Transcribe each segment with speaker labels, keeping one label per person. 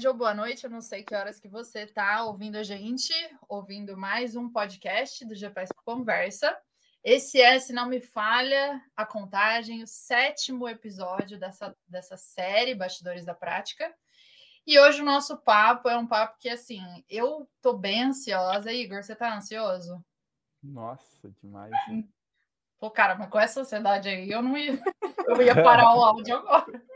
Speaker 1: tarde ou boa noite, eu não sei que horas que você está ouvindo a gente, ouvindo mais um podcast do GPS Conversa. Esse é, se não me falha a contagem, o sétimo episódio dessa, dessa série Bastidores da Prática. E hoje o nosso papo é um papo que, assim, eu tô bem ansiosa. Igor, você tá ansioso?
Speaker 2: Nossa, demais. Hein?
Speaker 1: Pô, cara, mas com essa ansiedade aí, eu não ia, eu ia parar o áudio agora.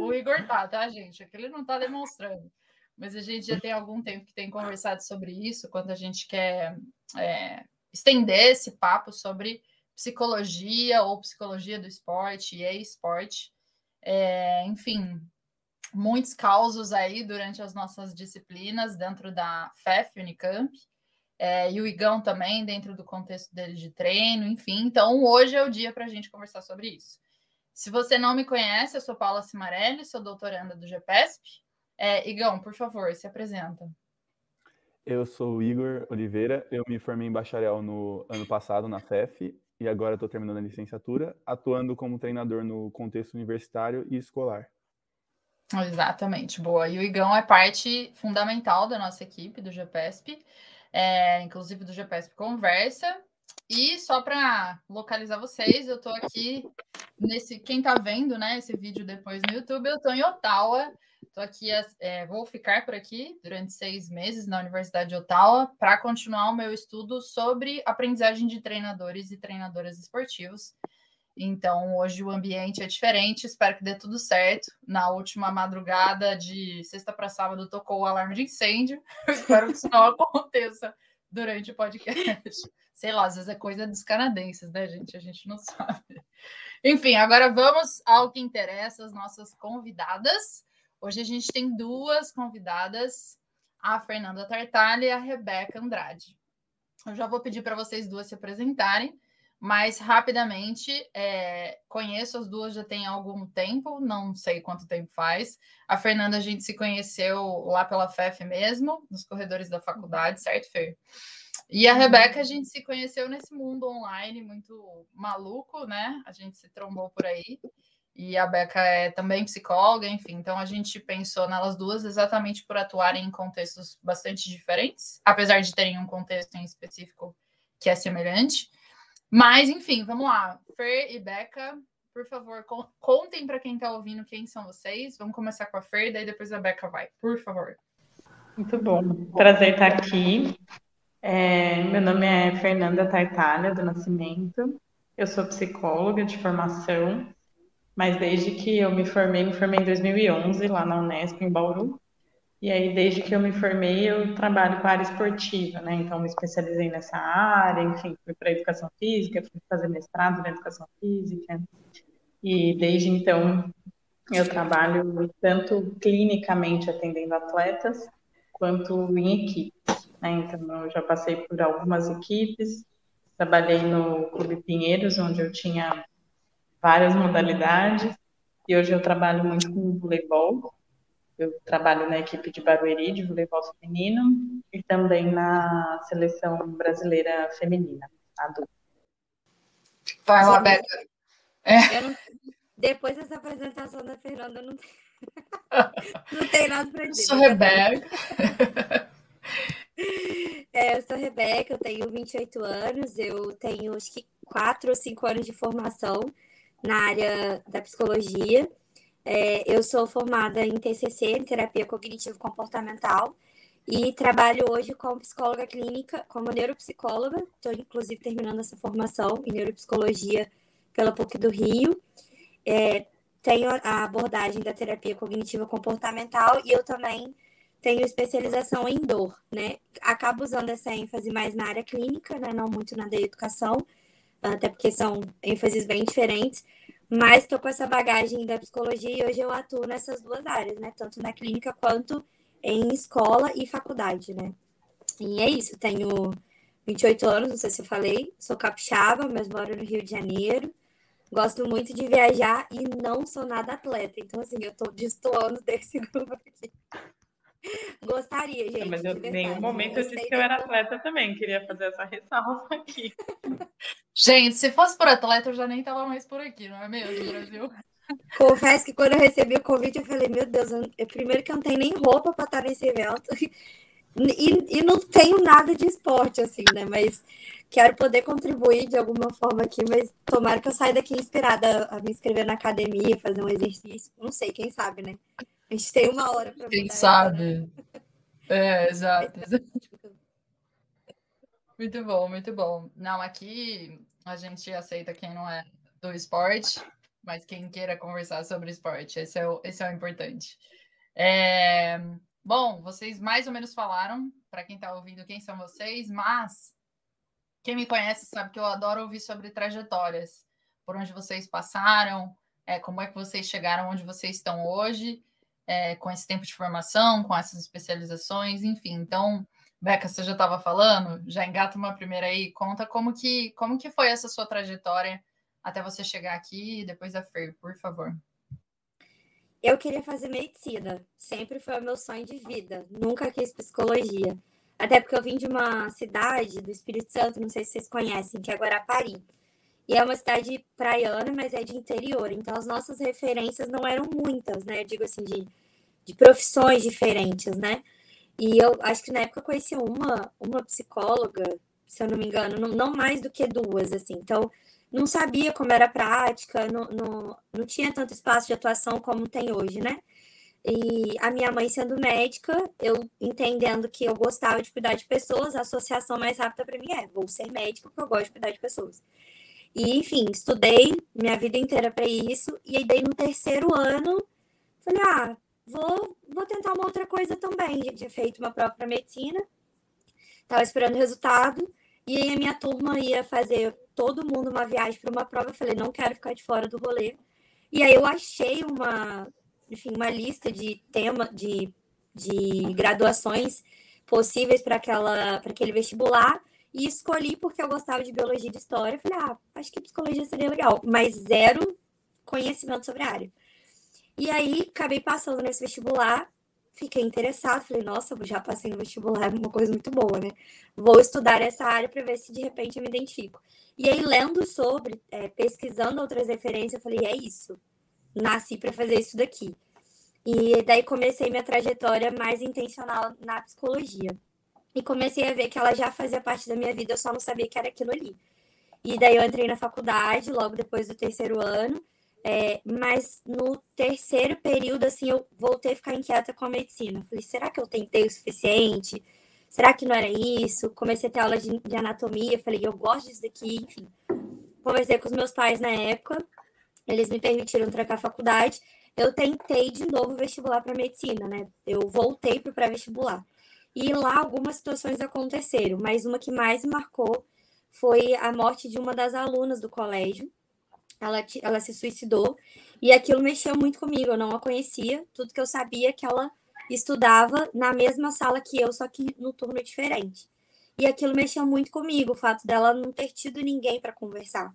Speaker 1: o Igor tá, tá, gente? Aqui ele não tá demonstrando. Mas a gente já tem algum tempo que tem conversado sobre isso, quando a gente quer é, estender esse papo sobre psicologia ou psicologia do esporte e esporte. É, enfim, muitos causos aí durante as nossas disciplinas dentro da FEF Unicamp. É, e o Igão também, dentro do contexto dele de treino, enfim. Então, hoje é o dia para a gente conversar sobre isso. Se você não me conhece, eu sou Paula Cimarelli, sou doutoranda do GPESP. É, Igão, por favor, se apresenta.
Speaker 2: Eu sou o Igor Oliveira, eu me formei em bacharel no ano passado na FEF e agora estou terminando a licenciatura, atuando como treinador no contexto universitário e escolar.
Speaker 1: Exatamente, boa. E o Igão é parte fundamental da nossa equipe do GPESP, é, inclusive do GPESP Conversa, e só para localizar vocês, eu estou aqui nesse. Quem está vendo né, esse vídeo depois no YouTube, eu estou em Ottawa. Estou aqui, é, vou ficar por aqui durante seis meses na Universidade de Ottawa para continuar o meu estudo sobre aprendizagem de treinadores e treinadoras esportivos. Então, hoje o ambiente é diferente, espero que dê tudo certo. Na última madrugada de sexta para sábado tocou o alarme de incêndio. Espero que isso não aconteça durante o podcast. Sei lá, às vezes é coisa dos canadenses, né, gente? A gente não sabe. Enfim, agora vamos ao que interessa, as nossas convidadas. Hoje a gente tem duas convidadas, a Fernanda Tartaglia e a Rebeca Andrade. Eu já vou pedir para vocês duas se apresentarem, mas rapidamente é, conheço as duas já tem algum tempo, não sei quanto tempo faz. A Fernanda a gente se conheceu lá pela FEF mesmo, nos corredores da faculdade, certo, Fer? E a Rebeca a gente se conheceu nesse mundo online muito maluco, né? A gente se trombou por aí. E a Beca é também psicóloga, enfim. Então a gente pensou nelas duas exatamente por atuarem em contextos bastante diferentes, apesar de terem um contexto em específico que é semelhante. Mas, enfim, vamos lá. Fer e Beca, por favor, contem para quem está ouvindo quem são vocês. Vamos começar com a Fer, daí depois a Beca vai, por favor.
Speaker 3: Muito bom. Prazer estar aqui. É, meu nome é Fernanda Tartalha, do Nascimento. Eu sou psicóloga de formação, mas desde que eu me formei, me formei em 2011, lá na Unesp, em Bauru. E aí, desde que eu me formei, eu trabalho com a área esportiva, né? Então, me especializei nessa área, enfim, fui para educação física, fui fazer mestrado na educação física. E desde então, eu trabalho tanto clinicamente atendendo atletas, quanto em equipes. Né? Então, eu já passei por algumas equipes, trabalhei no Clube Pinheiros, onde eu tinha várias modalidades, e hoje eu trabalho muito com voleibol. Eu trabalho na equipe de Barueri, de voleibol feminino, e também na seleção brasileira feminina, adulta.
Speaker 1: Vai lá, Beca.
Speaker 4: É. Não... Depois dessa apresentação da Fernanda, não tem, não tem nada para dizer.
Speaker 1: Sou Rebeca.
Speaker 4: É, eu sou Rebeca, eu tenho 28 anos, eu tenho acho que 4 ou 5 anos de formação na área da psicologia. É, eu sou formada em TCC, em terapia cognitivo-comportamental, e trabalho hoje como psicóloga clínica, como neuropsicóloga. Estou, inclusive, terminando essa formação em neuropsicologia pela PUC do Rio. É, tenho a abordagem da terapia cognitiva comportamental e eu também tenho especialização em dor, né? Acabo usando essa ênfase mais na área clínica, né? Não muito na da educação, até porque são ênfases bem diferentes, mas estou com essa bagagem da psicologia e hoje eu atuo nessas duas áreas, né? Tanto na clínica quanto em escola e faculdade, né? E é isso, tenho 28 anos, não sei se eu falei, sou capixaba, mas moro no Rio de Janeiro. Gosto muito de viajar e não sou nada atleta. Então, assim, eu tô destoando desse grupo aqui. Gostaria, gente.
Speaker 3: Mas eu, em nenhum momento eu, eu disse que eu era atleta também. Queria fazer essa ressalva aqui.
Speaker 1: Gente, se fosse por atleta, eu já nem estava mais por aqui, não é mesmo, Brasil?
Speaker 4: Confesso que quando eu recebi o convite, eu falei, meu Deus, eu, primeiro que eu não tenho nem roupa para estar nesse evento. E, e não tenho nada de esporte, assim, né? Mas quero poder contribuir de alguma forma aqui, mas tomara que eu saia daqui inspirada a me inscrever na academia, fazer um exercício. Não sei, quem sabe, né? A gente tem uma hora para
Speaker 1: Quem sabe? Né? É, exato, exato. Muito bom, muito bom. Não, aqui a gente aceita quem não é do esporte, mas quem queira conversar sobre esporte, esse é o, esse é o importante. É, bom, vocês mais ou menos falaram, para quem está ouvindo, quem são vocês, mas quem me conhece sabe que eu adoro ouvir sobre trajetórias, por onde vocês passaram, é, como é que vocês chegaram onde vocês estão hoje, é, com esse tempo de formação, com essas especializações, enfim. Então, Beca, você já estava falando, já engata uma primeira aí, conta como que, como que foi essa sua trajetória até você chegar aqui e depois a Fer, por favor.
Speaker 4: Eu queria fazer medicina, sempre foi o meu sonho de vida, nunca quis psicologia. Até porque eu vim de uma cidade do Espírito Santo, não sei se vocês conhecem, que é Guarapari. E é uma cidade praiana, mas é de interior. Então as nossas referências não eram muitas, né? Eu digo assim, de, de profissões diferentes, né? E eu acho que na época eu conheci uma, uma psicóloga, se eu não me engano, não, não mais do que duas, assim. Então, não sabia como era a prática, não, não, não tinha tanto espaço de atuação como tem hoje, né? E a minha mãe sendo médica, eu entendendo que eu gostava de cuidar de pessoas, a associação mais rápida para mim é: vou ser médica porque eu gosto de cuidar de pessoas. E, enfim, estudei minha vida inteira para isso. E aí, daí no terceiro ano, falei: ah, vou, vou tentar uma outra coisa também. Já tinha feito uma para medicina, estava esperando o resultado. E aí, a minha turma ia fazer todo mundo uma viagem para uma prova. Eu falei: não quero ficar de fora do rolê. E aí, eu achei uma enfim, uma lista de tema de, de graduações possíveis para aquela para aquele vestibular e escolhi porque eu gostava de biologia e de história. Falei, ah, acho que psicologia seria legal, mas zero conhecimento sobre a área. E aí acabei passando nesse vestibular, fiquei interessado, falei, nossa, já passei no vestibular, é uma coisa muito boa, né? Vou estudar essa área para ver se de repente eu me identifico. E aí, lendo sobre, é, pesquisando outras referências, eu falei, é isso nasci para fazer isso daqui. E daí comecei minha trajetória mais intencional na psicologia. E comecei a ver que ela já fazia parte da minha vida, eu só não sabia que era aquilo ali. E daí eu entrei na faculdade, logo depois do terceiro ano. É, mas no terceiro período, assim, eu voltei a ficar inquieta com a medicina. Falei, será que eu tentei o suficiente? Será que não era isso? Comecei a ter aula de, de anatomia, falei, eu gosto disso daqui, enfim. Conversei com os meus pais na época, eles me permitiram trancar a faculdade. Eu tentei de novo vestibular para medicina, né? Eu voltei para o pré-vestibular. E lá algumas situações aconteceram, mas uma que mais marcou foi a morte de uma das alunas do colégio. Ela, ela se suicidou e aquilo mexeu muito comigo. Eu não a conhecia, tudo que eu sabia é que ela estudava na mesma sala que eu, só que no turno diferente. E aquilo mexeu muito comigo, o fato dela não ter tido ninguém para conversar.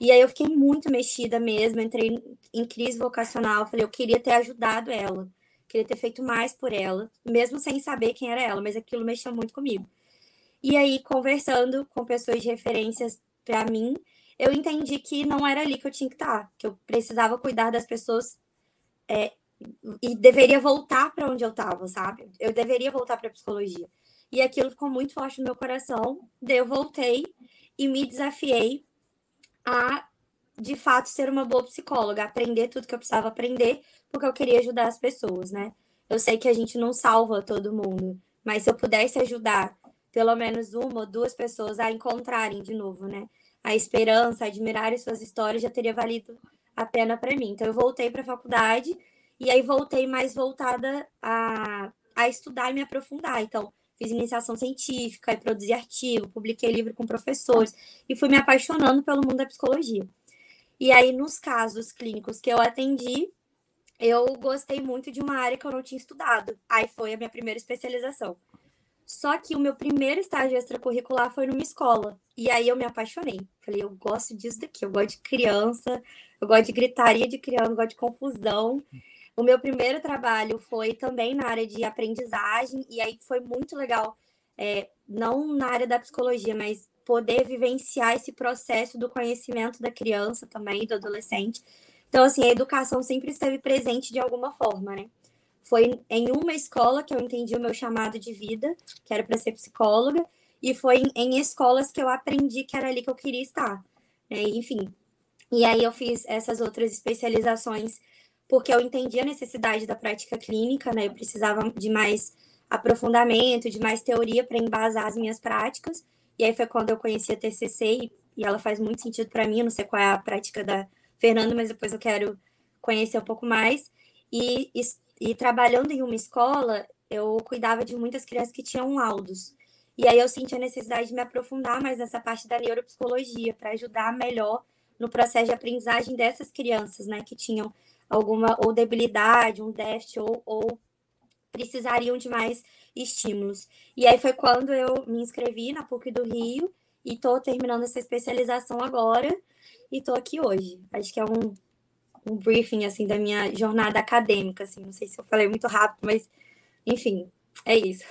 Speaker 4: E aí eu fiquei muito mexida mesmo, entrei em crise vocacional, falei, eu queria ter ajudado ela, queria ter feito mais por ela, mesmo sem saber quem era ela, mas aquilo mexeu muito comigo. E aí, conversando com pessoas de referências para mim, eu entendi que não era ali que eu tinha que estar, que eu precisava cuidar das pessoas é, e deveria voltar para onde eu estava, sabe? Eu deveria voltar para psicologia. E aquilo ficou muito forte no meu coração. Daí eu voltei e me desafiei a de fato ser uma boa psicóloga, aprender tudo que eu precisava aprender, porque eu queria ajudar as pessoas, né? Eu sei que a gente não salva todo mundo, mas se eu pudesse ajudar pelo menos uma ou duas pessoas a encontrarem de novo, né? A esperança, admirarem suas histórias, já teria valido a pena para mim. Então eu voltei para a faculdade e aí voltei mais voltada a, a estudar e me aprofundar. Então, fiz iniciação científica produzi artigo, publiquei livro com professores e fui me apaixonando pelo mundo da psicologia. E aí, nos casos clínicos que eu atendi, eu gostei muito de uma área que eu não tinha estudado. Aí foi a minha primeira especialização. Só que o meu primeiro estágio extracurricular foi numa escola. E aí eu me apaixonei. Falei, eu gosto disso daqui, eu gosto de criança, eu gosto de gritaria de criança, eu gosto de confusão. O meu primeiro trabalho foi também na área de aprendizagem, e aí foi muito legal, é, não na área da psicologia, mas poder vivenciar esse processo do conhecimento da criança também, do adolescente, Então, assim, a educação sempre esteve presente de alguma forma, né? Foi em uma escola que eu entendi o meu chamado de vida, que era para ser psicóloga, e foi em, escolas que eu aprendi que era ali que eu queria estar. Né? Enfim. E aí eu fiz essas outras especializações porque eu entendi a necessidade da prática clínica, né? Eu precisava de mais aprofundamento, de mais teoria para embasar as minhas práticas. E aí foi quando eu conheci a TCC e ela faz muito sentido para mim. Eu não sei qual é a prática da Fernanda, mas depois eu quero conhecer um pouco mais. E, e, e trabalhando em uma escola, eu cuidava de muitas crianças que tinham laudos. E aí eu senti a necessidade de me aprofundar mais nessa parte da neuropsicologia para ajudar melhor no processo de aprendizagem dessas crianças, né, que tinham alguma ou debilidade, um déficit ou, ou precisariam de mais estímulos. E aí foi quando eu me inscrevi na PUC do Rio e estou terminando essa especialização agora e estou aqui hoje. Acho que é um, um briefing assim da minha jornada acadêmica, assim. Não sei se eu falei muito rápido, mas enfim, é isso.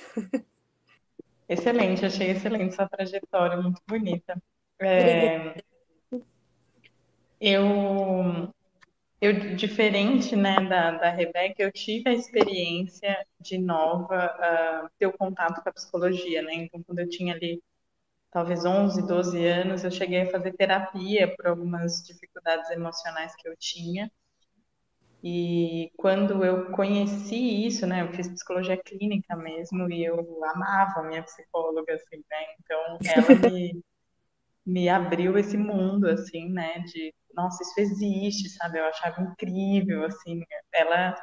Speaker 3: Excelente, achei excelente sua trajetória, muito bonita. É, eu, eu, diferente né, da, da Rebeca, eu tive a experiência de nova uh, ter o contato com a psicologia, né? Então, quando eu tinha ali talvez 11, 12 anos, eu cheguei a fazer terapia por algumas dificuldades emocionais que eu tinha. E quando eu conheci isso, né, eu fiz psicologia clínica mesmo e eu amava a minha psicóloga, assim, né? Então, ela me, me abriu esse mundo, assim, né, de, nossa, isso existe, sabe? Eu achava incrível, assim, ela,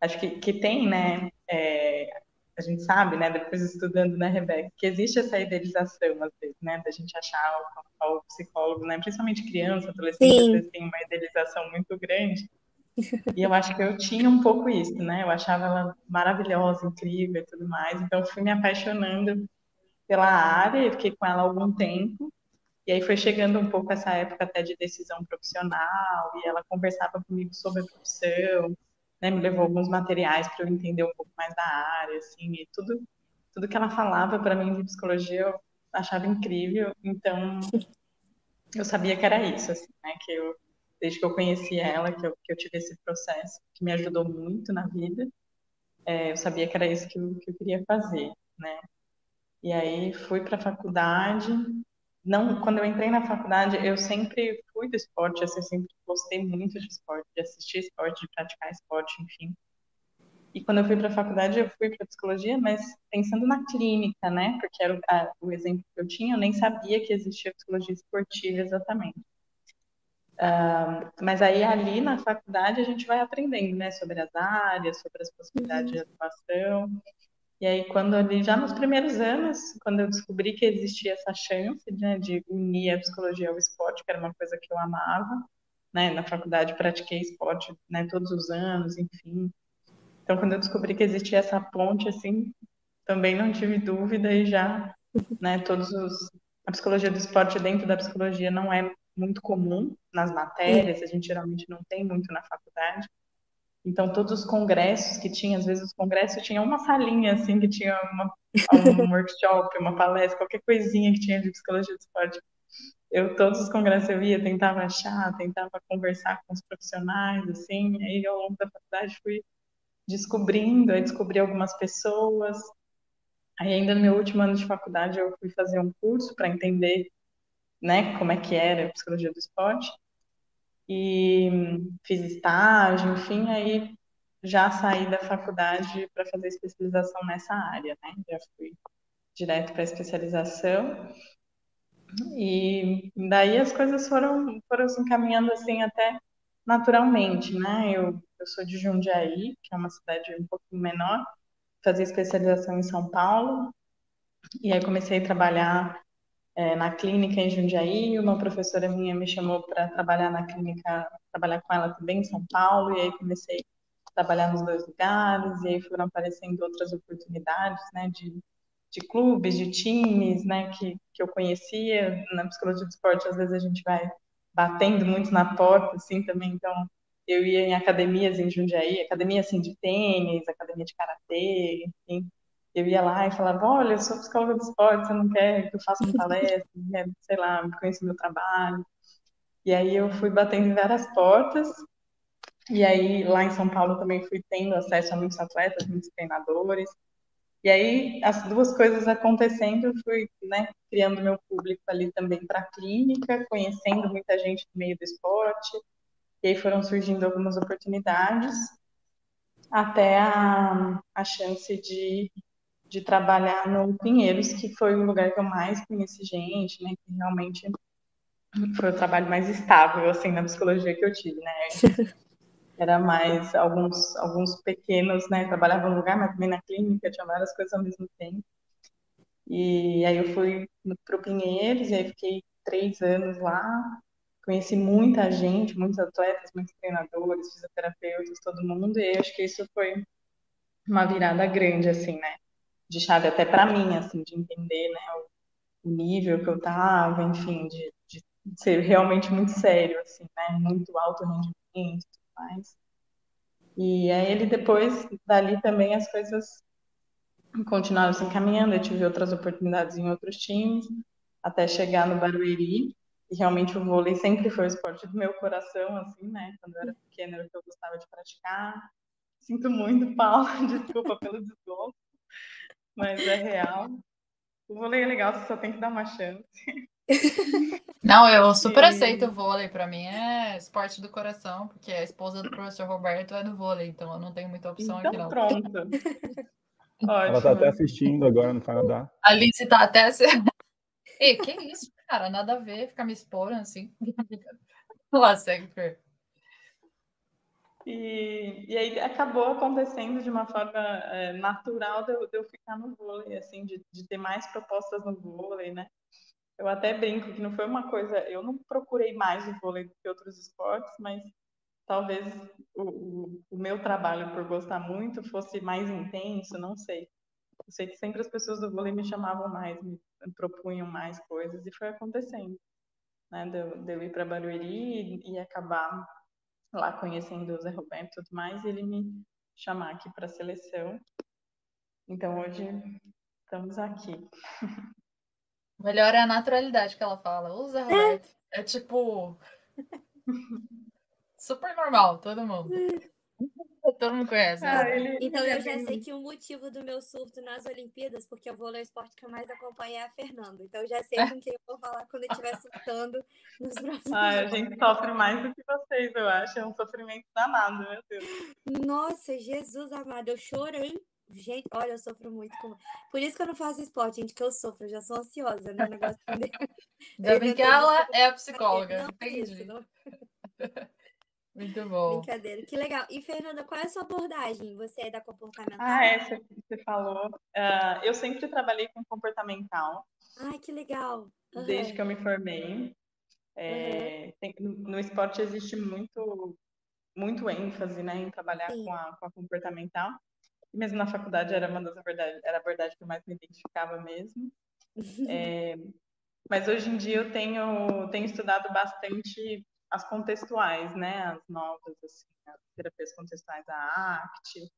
Speaker 3: acho que, que tem, né, é, a gente sabe, né, depois estudando, né, Rebeca, que existe essa idealização, às vezes, né, da gente achar o, o psicólogo, né, principalmente criança, adolescente, às vezes tem uma idealização muito grande, e eu acho que eu tinha um pouco isso, né? Eu achava ela maravilhosa, incrível e tudo mais. Então fui me apaixonando pela área, fiquei com ela algum tempo. E aí foi chegando um pouco essa época até de decisão profissional, e ela conversava comigo sobre a profissão, né? Me levou alguns materiais para eu entender um pouco mais da área, assim, e tudo tudo que ela falava para mim de psicologia eu achava incrível. Então eu sabia que era isso, assim, né? Que eu desde que eu conheci ela, que eu, que eu tive esse processo, que me ajudou muito na vida. É, eu sabia que era isso que eu, que eu queria fazer, né? E aí fui para a faculdade. Não, quando eu entrei na faculdade, eu sempre fui do esporte, assim, sempre gostei muito de esporte, de assistir esporte, de praticar esporte, enfim. E quando eu fui para a faculdade, eu fui para psicologia, mas pensando na clínica, né? Porque era o, a, o exemplo que eu tinha, eu nem sabia que existia psicologia esportiva exatamente. Uh, mas aí ali na faculdade a gente vai aprendendo, né, sobre as áreas, sobre as possibilidades uhum. de atuação. E aí quando ali já nos primeiros anos, quando eu descobri que existia essa chance, né, de unir a psicologia ao esporte, que era uma coisa que eu amava, né, na faculdade pratiquei esporte, né, todos os anos, enfim. Então quando eu descobri que existia essa ponte assim, também não tive dúvida e já, né, todos os a psicologia do esporte dentro da psicologia não é muito comum nas matérias, a gente geralmente não tem muito na faculdade. Então, todos os congressos que tinha, às vezes os congressos tinham uma salinha, assim, que tinha uma, um workshop, uma palestra, qualquer coisinha que tinha de psicologia do esporte. Eu, todos os congressos eu ia, tentava achar, tentava conversar com os profissionais, assim, aí ao longo da faculdade fui descobrindo, aí descobri algumas pessoas. Aí ainda no meu último ano de faculdade eu fui fazer um curso para entender né, como é que era a psicologia do esporte. E fiz estágio, enfim, aí já saí da faculdade para fazer especialização nessa área, né? Já fui direto para especialização. E daí as coisas foram, foram se encaminhando assim até naturalmente, né? Eu, eu sou de Jundiaí, que é uma cidade um pouco menor, fazia especialização em São Paulo, e aí comecei a trabalhar é, na clínica em Jundiaí, uma professora minha me chamou para trabalhar na clínica, trabalhar com ela também em São Paulo, e aí comecei a trabalhar nos dois lugares, e aí foram aparecendo outras oportunidades, né, de, de clubes, de times, né, que, que eu conhecia, na psicologia do esporte, às vezes a gente vai batendo muito na porta, assim, também, então eu ia em academias em Jundiaí, academia, assim, de tênis, academia de karatê, enfim, eu ia lá e falava, olha, eu sou psicóloga do esporte, você não quer que eu faça uma palestra, quer, sei lá, conhecer meu trabalho. E aí eu fui batendo em várias portas, E aí, lá em São Paulo, também fui tendo acesso a muitos atletas, muitos treinadores. E aí, as duas coisas acontecendo, eu fui né, criando meu público ali também para a clínica, conhecendo muita gente no meio do esporte. E aí foram surgindo algumas oportunidades, até a, a chance de, de trabalhar no Pinheiros, que foi o lugar que eu mais conheci gente, né? Que realmente foi o trabalho mais estável, assim, na psicologia que eu tive, né? Era mais alguns, alguns pequenos, né? Trabalhava no lugar, mas também na clínica, tinha várias coisas ao mesmo tempo. E aí eu fui para o Pinheiros, e aí fiquei três anos lá, conheci muita gente, muitos atletas, muitos treinadores, fisioterapeutas, todo mundo, e acho que isso foi uma virada grande, assim, né? De chave até para mim, assim, de entender, né? O, nível que eu tava, enfim, de, de ser realmente muito sério, assim, né? Muito alto rendimento e tudo mais. E aí ele depois, dali também as coisas continuaram se encaminhando, eu tive outras oportunidades em outros times, até chegar no Barueri, e realmente o vôlei sempre foi o esporte do meu coração, assim, né? Quando eu era pequena, era o que eu gostava de praticar. Sinto muito, Paulo, desculpa pelo desgosto, mas é real. O vôlei é legal, você só tem que dar uma chance.
Speaker 1: Não, eu super e... aceito o vôlei. Para mim é esporte do coração, porque a esposa do professor Roberto é do vôlei, então eu não tenho muita opção
Speaker 3: então,
Speaker 1: aqui, não.
Speaker 3: Pronto.
Speaker 2: Ela tá até assistindo agora no Canadá.
Speaker 1: A Alice tá até. Ei, que isso? Cara, nada a ver ficar me expondo assim. Lá, segue, Fer.
Speaker 3: E, e aí acabou acontecendo de uma forma é, natural de eu, de eu, ficar no vôlei, assim, de, de, ter mais propostas no vôlei, né? Eu até brinco que não foi uma coisa, eu não procurei mais o vôlei do que outros esportes, mas talvez o, o, meu trabalho por gostar muito fosse mais intenso, não sei. Eu sei que sempre as pessoas do vôlei me chamavam mais, me propunham mais coisas e foi acontecendo. Né? De, eu, de eu ir para Barueri e, acabar lá conhecendo o Zé Roberto e tudo mais, e ele me chamar aqui para a seleção. Então hoje estamos aqui.
Speaker 1: Melhor é a naturalidade que ela fala. O Zé Roberto. É, é tipo. Super normal, todo mundo. Todo mundo conhece.
Speaker 4: Ah, né? ele, então ele eu já sei que o motivo do meu surto nas Olimpíadas, porque eu vou ler o esporte que eu mais acompanho é a Fernanda. Então eu já sei com quem eu vou falar quando eu estiver surtando nos próximos
Speaker 3: Ah, a gente sofre mais do que vocês, eu acho. É um sofrimento danado, meu Deus.
Speaker 4: Nossa, Jesus amado, eu chorei. Gente, olha, eu sofro muito com. Por isso que eu não faço esporte, gente, que eu sofro, eu já sou ansiosa, né? Negócio
Speaker 1: Ainda bem que ela é a psicóloga. Não, entendi. Isso, não... Muito bom.
Speaker 4: Brincadeira, que legal. E, Fernanda, qual é a sua abordagem? Você é da comportamental?
Speaker 3: Ah, é, você falou. Uh, eu sempre trabalhei com comportamental.
Speaker 4: Ai, que legal.
Speaker 3: Uhum. Desde que eu me formei. É, uhum. tem, no esporte existe muito, muito ênfase né, em trabalhar com a, com a comportamental. E mesmo na faculdade era uma das abordagem era a abordagem que eu mais me identificava mesmo. É, mas hoje em dia eu tenho, tenho estudado bastante as contextuais, né? As novas, assim, as terapias contextuais da ACT.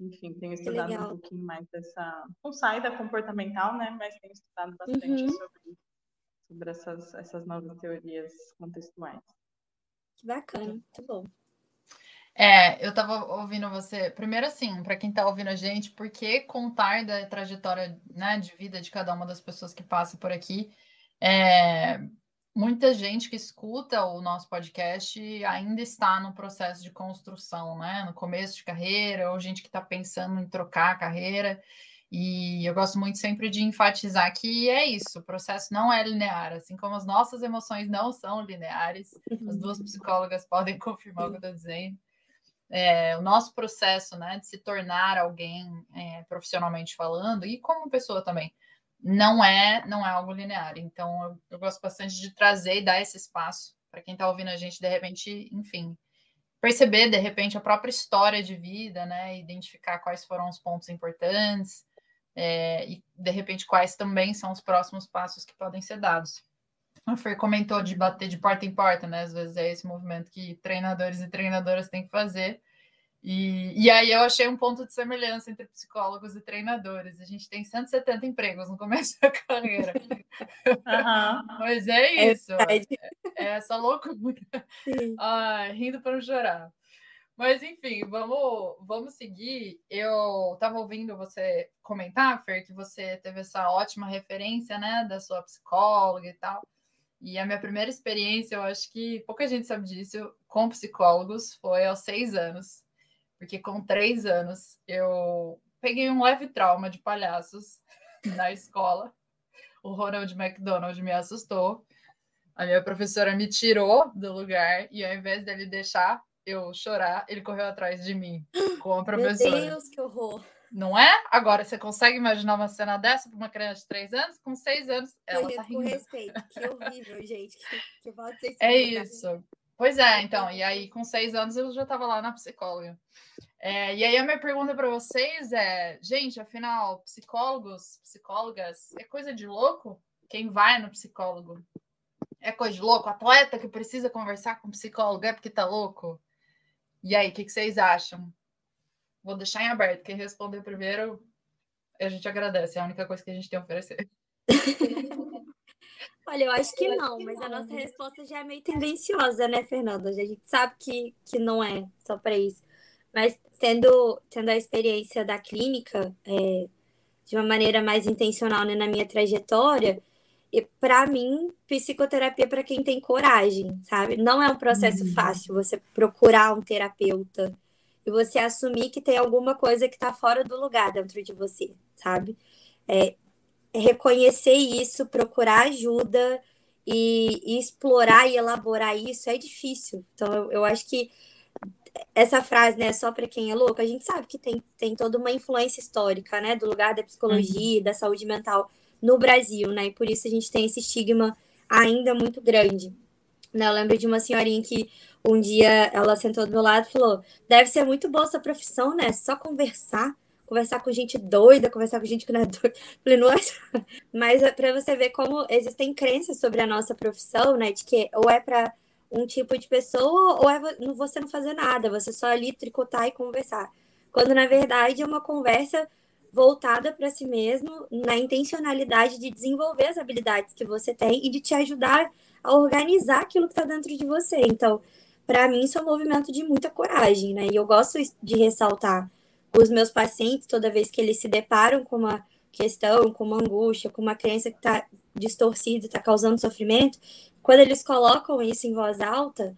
Speaker 3: Enfim, tenho estudado um pouquinho mais dessa. Não sai da comportamental, né? Mas tenho estudado bastante uhum. sobre, sobre essas, essas novas teorias contextuais.
Speaker 4: Que bacana, muito bom.
Speaker 1: É, eu estava ouvindo você. Primeiro, assim, para quem está ouvindo a gente, por que contar da trajetória né, de vida de cada uma das pessoas que passa por aqui? É, muita gente que escuta o nosso podcast ainda está no processo de construção, né? No começo de carreira, ou gente que está pensando em trocar a carreira. E eu gosto muito sempre de enfatizar que é isso, o processo não é linear, assim como as nossas emoções não são lineares, as duas uhum. psicólogas podem confirmar o que eu estou dizendo. É, o nosso processo né, de se tornar alguém é, profissionalmente falando, e como pessoa também, não é não é algo linear. Então, eu, eu gosto bastante de trazer e dar esse espaço para quem está ouvindo a gente, de repente, enfim, perceber, de repente, a própria história de vida, né? Identificar quais foram os pontos importantes é, e, de repente, quais também são os próximos passos que podem ser dados. A Fer comentou de bater de porta em porta, né? Às vezes é esse movimento que treinadores e treinadoras têm que fazer e, e aí eu achei um ponto de semelhança entre psicólogos e treinadores. A gente tem 170 empregos no começo da carreira. Uhum. Mas é isso. É, é essa loucura. Ah, rindo para não chorar. Mas enfim, vamos, vamos seguir. Eu estava ouvindo você comentar, Fer, que você teve essa ótima referência, né, da sua psicóloga e tal. E a minha primeira experiência, eu acho que pouca gente sabe disso, com psicólogos, foi aos seis anos. Porque com três anos eu peguei um leve trauma de palhaços na escola. O Ronald McDonald me assustou. A minha professora me tirou do lugar e ao invés dele deixar eu chorar, ele correu atrás de mim com a professora.
Speaker 4: Meu Deus, que horror!
Speaker 1: Não é? Agora, você consegue imaginar uma cena dessa para uma criança de três anos? Com seis anos, ela tá rindo.
Speaker 4: Com respeito, que horrível, gente. Que, que
Speaker 1: é isso. Pois é, então, e aí com seis anos eu já estava lá na psicóloga. É, e aí a minha pergunta para vocês é, gente, afinal, psicólogos, psicólogas, é coisa de louco? Quem vai no psicólogo? É coisa de louco? Atleta que precisa conversar com psicólogo é porque tá louco? E aí, o que, que vocês acham? Vou deixar em aberto. Quem responder primeiro, a gente agradece. É a única coisa que a gente tem a oferecer.
Speaker 4: Olha, eu acho que não, mas a nossa resposta já é meio tendenciosa, né, Fernanda? A gente sabe que, que não é só para isso. Mas tendo, tendo a experiência da clínica é, de uma maneira mais intencional né, na minha trajetória, e para mim, psicoterapia é para quem tem coragem, sabe? Não é um processo uhum. fácil você procurar um terapeuta e você assumir que tem alguma coisa que está fora do lugar dentro de você, sabe? É reconhecer isso, procurar ajuda e, e, explorar e elaborar isso é difícil. Então, eu, eu acho que essa frase, né, só para quem é louco, a gente sabe que tem, tem toda uma influência histórica, né, do lugar da psicologia, uhum. da saúde mental no Brasil, né? E por isso a gente tem esse estigma ainda muito grande. Né? Eu lembro de uma senhorinha que um dia ela sentou do meu lado e falou: deve ser muito boa essa profissão, né? Só conversar, conversar com gente doida, conversar com gente que não é doida. Falei, nossa, mas é para você ver como existem crenças sobre a nossa profissão, né? De que ou é para um tipo de pessoa, ou é você não fazer nada, você só ali tricotar e conversar. Quando na verdade é uma conversa voltada para si mesmo, na intencionalidade de desenvolver as habilidades que você tem e de te ajudar a organizar aquilo que está dentro de você. Então, para mim, isso é um movimento de muita coragem, né? E eu gosto de ressaltar os meus pacientes, toda vez que eles se deparam com uma questão, com uma angústia, com uma crença que está distorcida, está causando sofrimento, quando eles colocam isso em voz alta,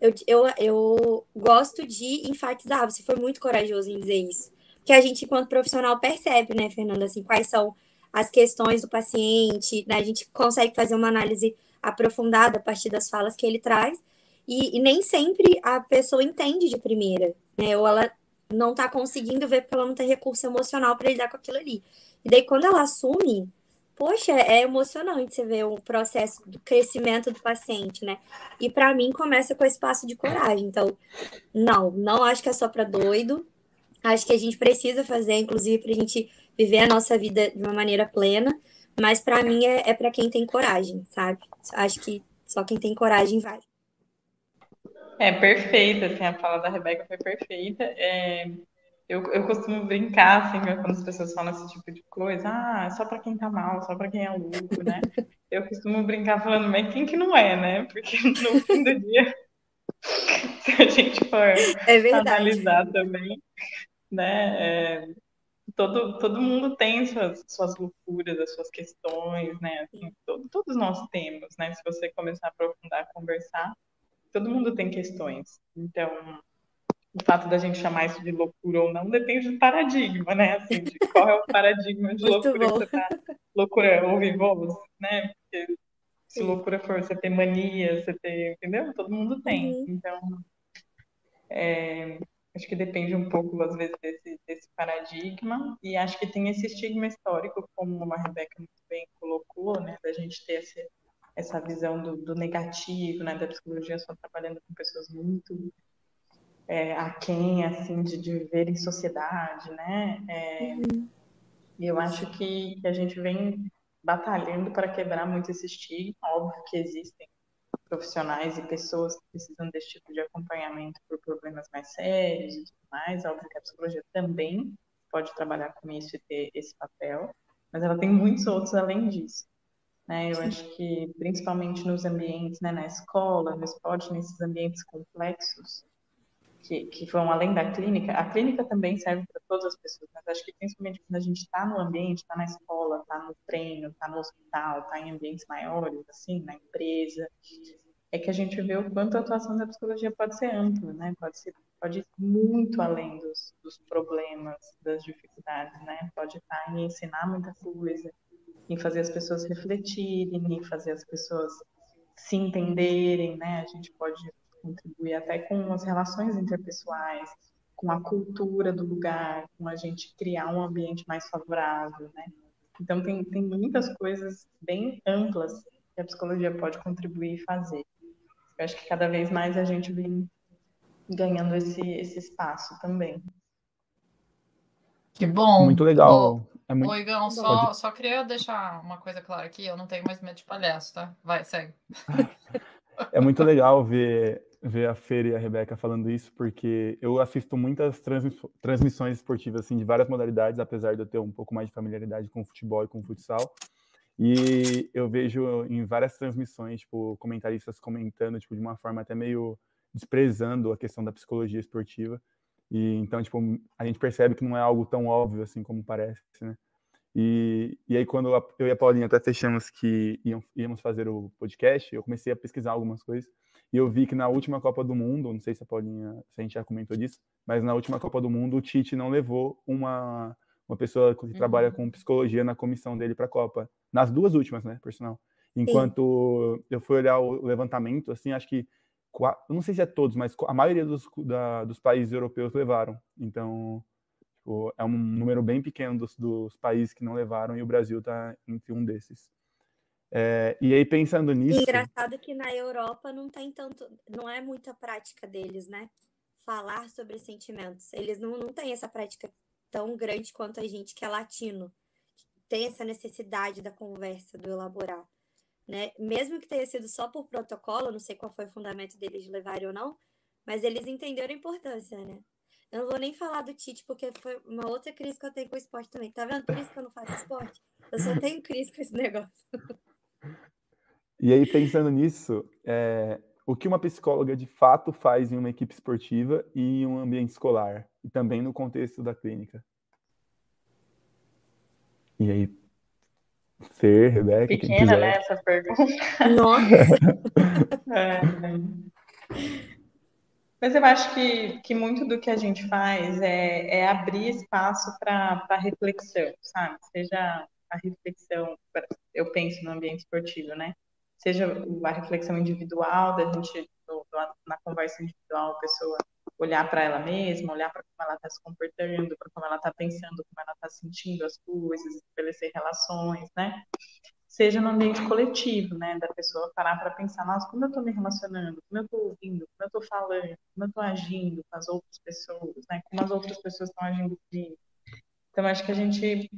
Speaker 4: eu, eu, eu gosto de enfatizar, você foi muito corajoso em dizer isso que a gente, enquanto profissional, percebe, né, Fernanda, assim, quais são as questões do paciente, né? A gente consegue fazer uma análise aprofundada a partir das falas que ele traz, e, e nem sempre a pessoa entende de primeira, né? Ou ela não está conseguindo ver porque ela não tem recurso emocional para lidar com aquilo ali. E daí, quando ela assume, poxa, é emocionante você ver o processo do crescimento do paciente, né? E para mim começa com esse passo de coragem. Então, não, não acho que é só para doido, Acho que a gente precisa fazer, inclusive, para a gente viver a nossa vida de uma maneira plena. Mas para mim é, é para quem tem coragem, sabe? Acho que só quem tem coragem vai.
Speaker 3: É perfeita, assim, a fala da Rebeca foi perfeita. É, eu, eu costumo brincar, assim, quando as pessoas falam esse tipo de coisa, ah, só para quem tá mal, só para quem é louco, né? Eu costumo brincar falando, mas quem que não é, né? Porque no fim do dia, se a gente for é analisar também, né? É, todo, todo mundo tem suas, suas loucuras, as suas questões, né? Assim, todo, todos nós temos, né? Se você começar a aprofundar, conversar, todo mundo tem questões. Então, o fato da gente chamar isso de loucura ou não depende do paradigma, né? Assim, de qual é o paradigma de loucura que você tá. Loucura ou vivoso, né? Porque se loucura for você ter mania, você ter, entendeu? Todo mundo tem. Uhum. Então, é, Acho que depende um pouco, às vezes, desse, desse paradigma, e acho que tem esse estigma histórico, como a Rebeca muito bem colocou, né, da gente ter esse, essa visão do, do, negativo, né, da psicologia só trabalhando com pessoas muito é, aquém, assim, de, de viver em sociedade, né, é, uhum. e eu acho que, que a gente vem batalhando para quebrar muito esse estigma, óbvio que existem profissionais e pessoas que precisam desse tipo de acompanhamento por problemas mais sérios e tudo mais. Óbvio que a psicologia também pode trabalhar com isso e ter esse papel, mas ela tem muitos outros além disso. Né? Eu acho que, principalmente nos ambientes, né, na escola, no esporte, nesses ambientes complexos, que, que vão além da clínica. A clínica também serve para todas as pessoas, mas acho que principalmente quando a gente está no ambiente, está na escola, está no treino, está no hospital, está em ambientes maiores, assim, na empresa, é que a gente vê o quanto a atuação da psicologia pode ser ampla, né? Pode ser pode ir muito além dos, dos problemas, das dificuldades, né? Pode estar em ensinar muita coisa, em fazer as pessoas refletirem, em fazer as pessoas se entenderem, né? A gente pode contribuir até com as relações interpessoais, com a cultura do lugar, com a gente criar um ambiente mais favorável, né? Então tem, tem muitas coisas bem amplas que a psicologia pode contribuir e fazer. Eu acho que cada vez mais a gente vem ganhando esse, esse espaço também.
Speaker 1: Que bom.
Speaker 2: Muito legal.
Speaker 1: É muito... Ô, Igão, só, só queria deixar uma coisa clara aqui, eu não tenho mais medo de palhaço, tá? Vai, segue.
Speaker 2: É muito legal ver, ver a Feira e a Rebeca falando isso, porque eu assisto muitas transmissões esportivas assim, de várias modalidades, apesar de eu ter um pouco mais de familiaridade com o futebol e com o futsal. E eu vejo em várias transmissões, tipo, comentaristas comentando, tipo, de uma forma até meio desprezando a questão da psicologia esportiva. E então, tipo, a gente percebe que não é algo tão óbvio assim como parece, né? E, e aí, quando eu e a Paulinha até fechamos que íamos fazer o podcast, eu comecei a pesquisar algumas coisas. E eu vi que na última Copa do Mundo, não sei se a Paulinha, se a gente já comentou disso, mas na última Copa do Mundo, o Tite não levou uma, uma pessoa que uhum. trabalha com psicologia na comissão dele para a Copa. Nas duas últimas, né, por sinal. Enquanto Sim. eu fui olhar o levantamento, assim, acho que não sei se é todos, mas a maioria dos, da, dos países europeus levaram. Então, tipo, é um número bem pequeno dos, dos, países que não levaram e o Brasil está entre um desses. É, e aí, pensando nisso.
Speaker 4: Engraçado que na Europa não tem tanto. Não é muita prática deles, né? Falar sobre sentimentos. Eles não, não têm essa prática tão grande quanto a gente que é latino. Tem essa necessidade da conversa, do elaborar né? Mesmo que tenha sido só por protocolo, não sei qual foi o fundamento deles de levarem ou não, mas eles entenderam a importância, né? Eu não vou nem falar do Tite, porque foi uma outra crise que eu tenho com o esporte também. Tá vendo? Por isso que eu não faço esporte. Eu só tenho crise com esse negócio.
Speaker 2: E aí, pensando nisso, é, o que uma psicóloga de fato faz em uma equipe esportiva e em um ambiente escolar? E também no contexto da clínica? E aí, Ser, Rebeca.
Speaker 3: Pequena, né, essa pergunta.
Speaker 4: Nossa!
Speaker 3: é. Mas eu acho que, que muito do que a gente faz é, é abrir espaço para reflexão, sabe? Seja a reflexão, eu penso no ambiente esportivo, né? Seja a reflexão individual, da gente, na conversa individual, a pessoa olhar para ela mesma, olhar para como ela está se comportando, para como ela está pensando, como ela está sentindo as coisas, estabelecer relações, né? Seja no ambiente coletivo, né? Da pessoa parar para pensar, nossa, como eu estou me relacionando, como eu estou ouvindo, como eu estou falando, como eu estou agindo com as outras pessoas, né? Como as outras pessoas estão agindo comigo. Então, acho que a gente,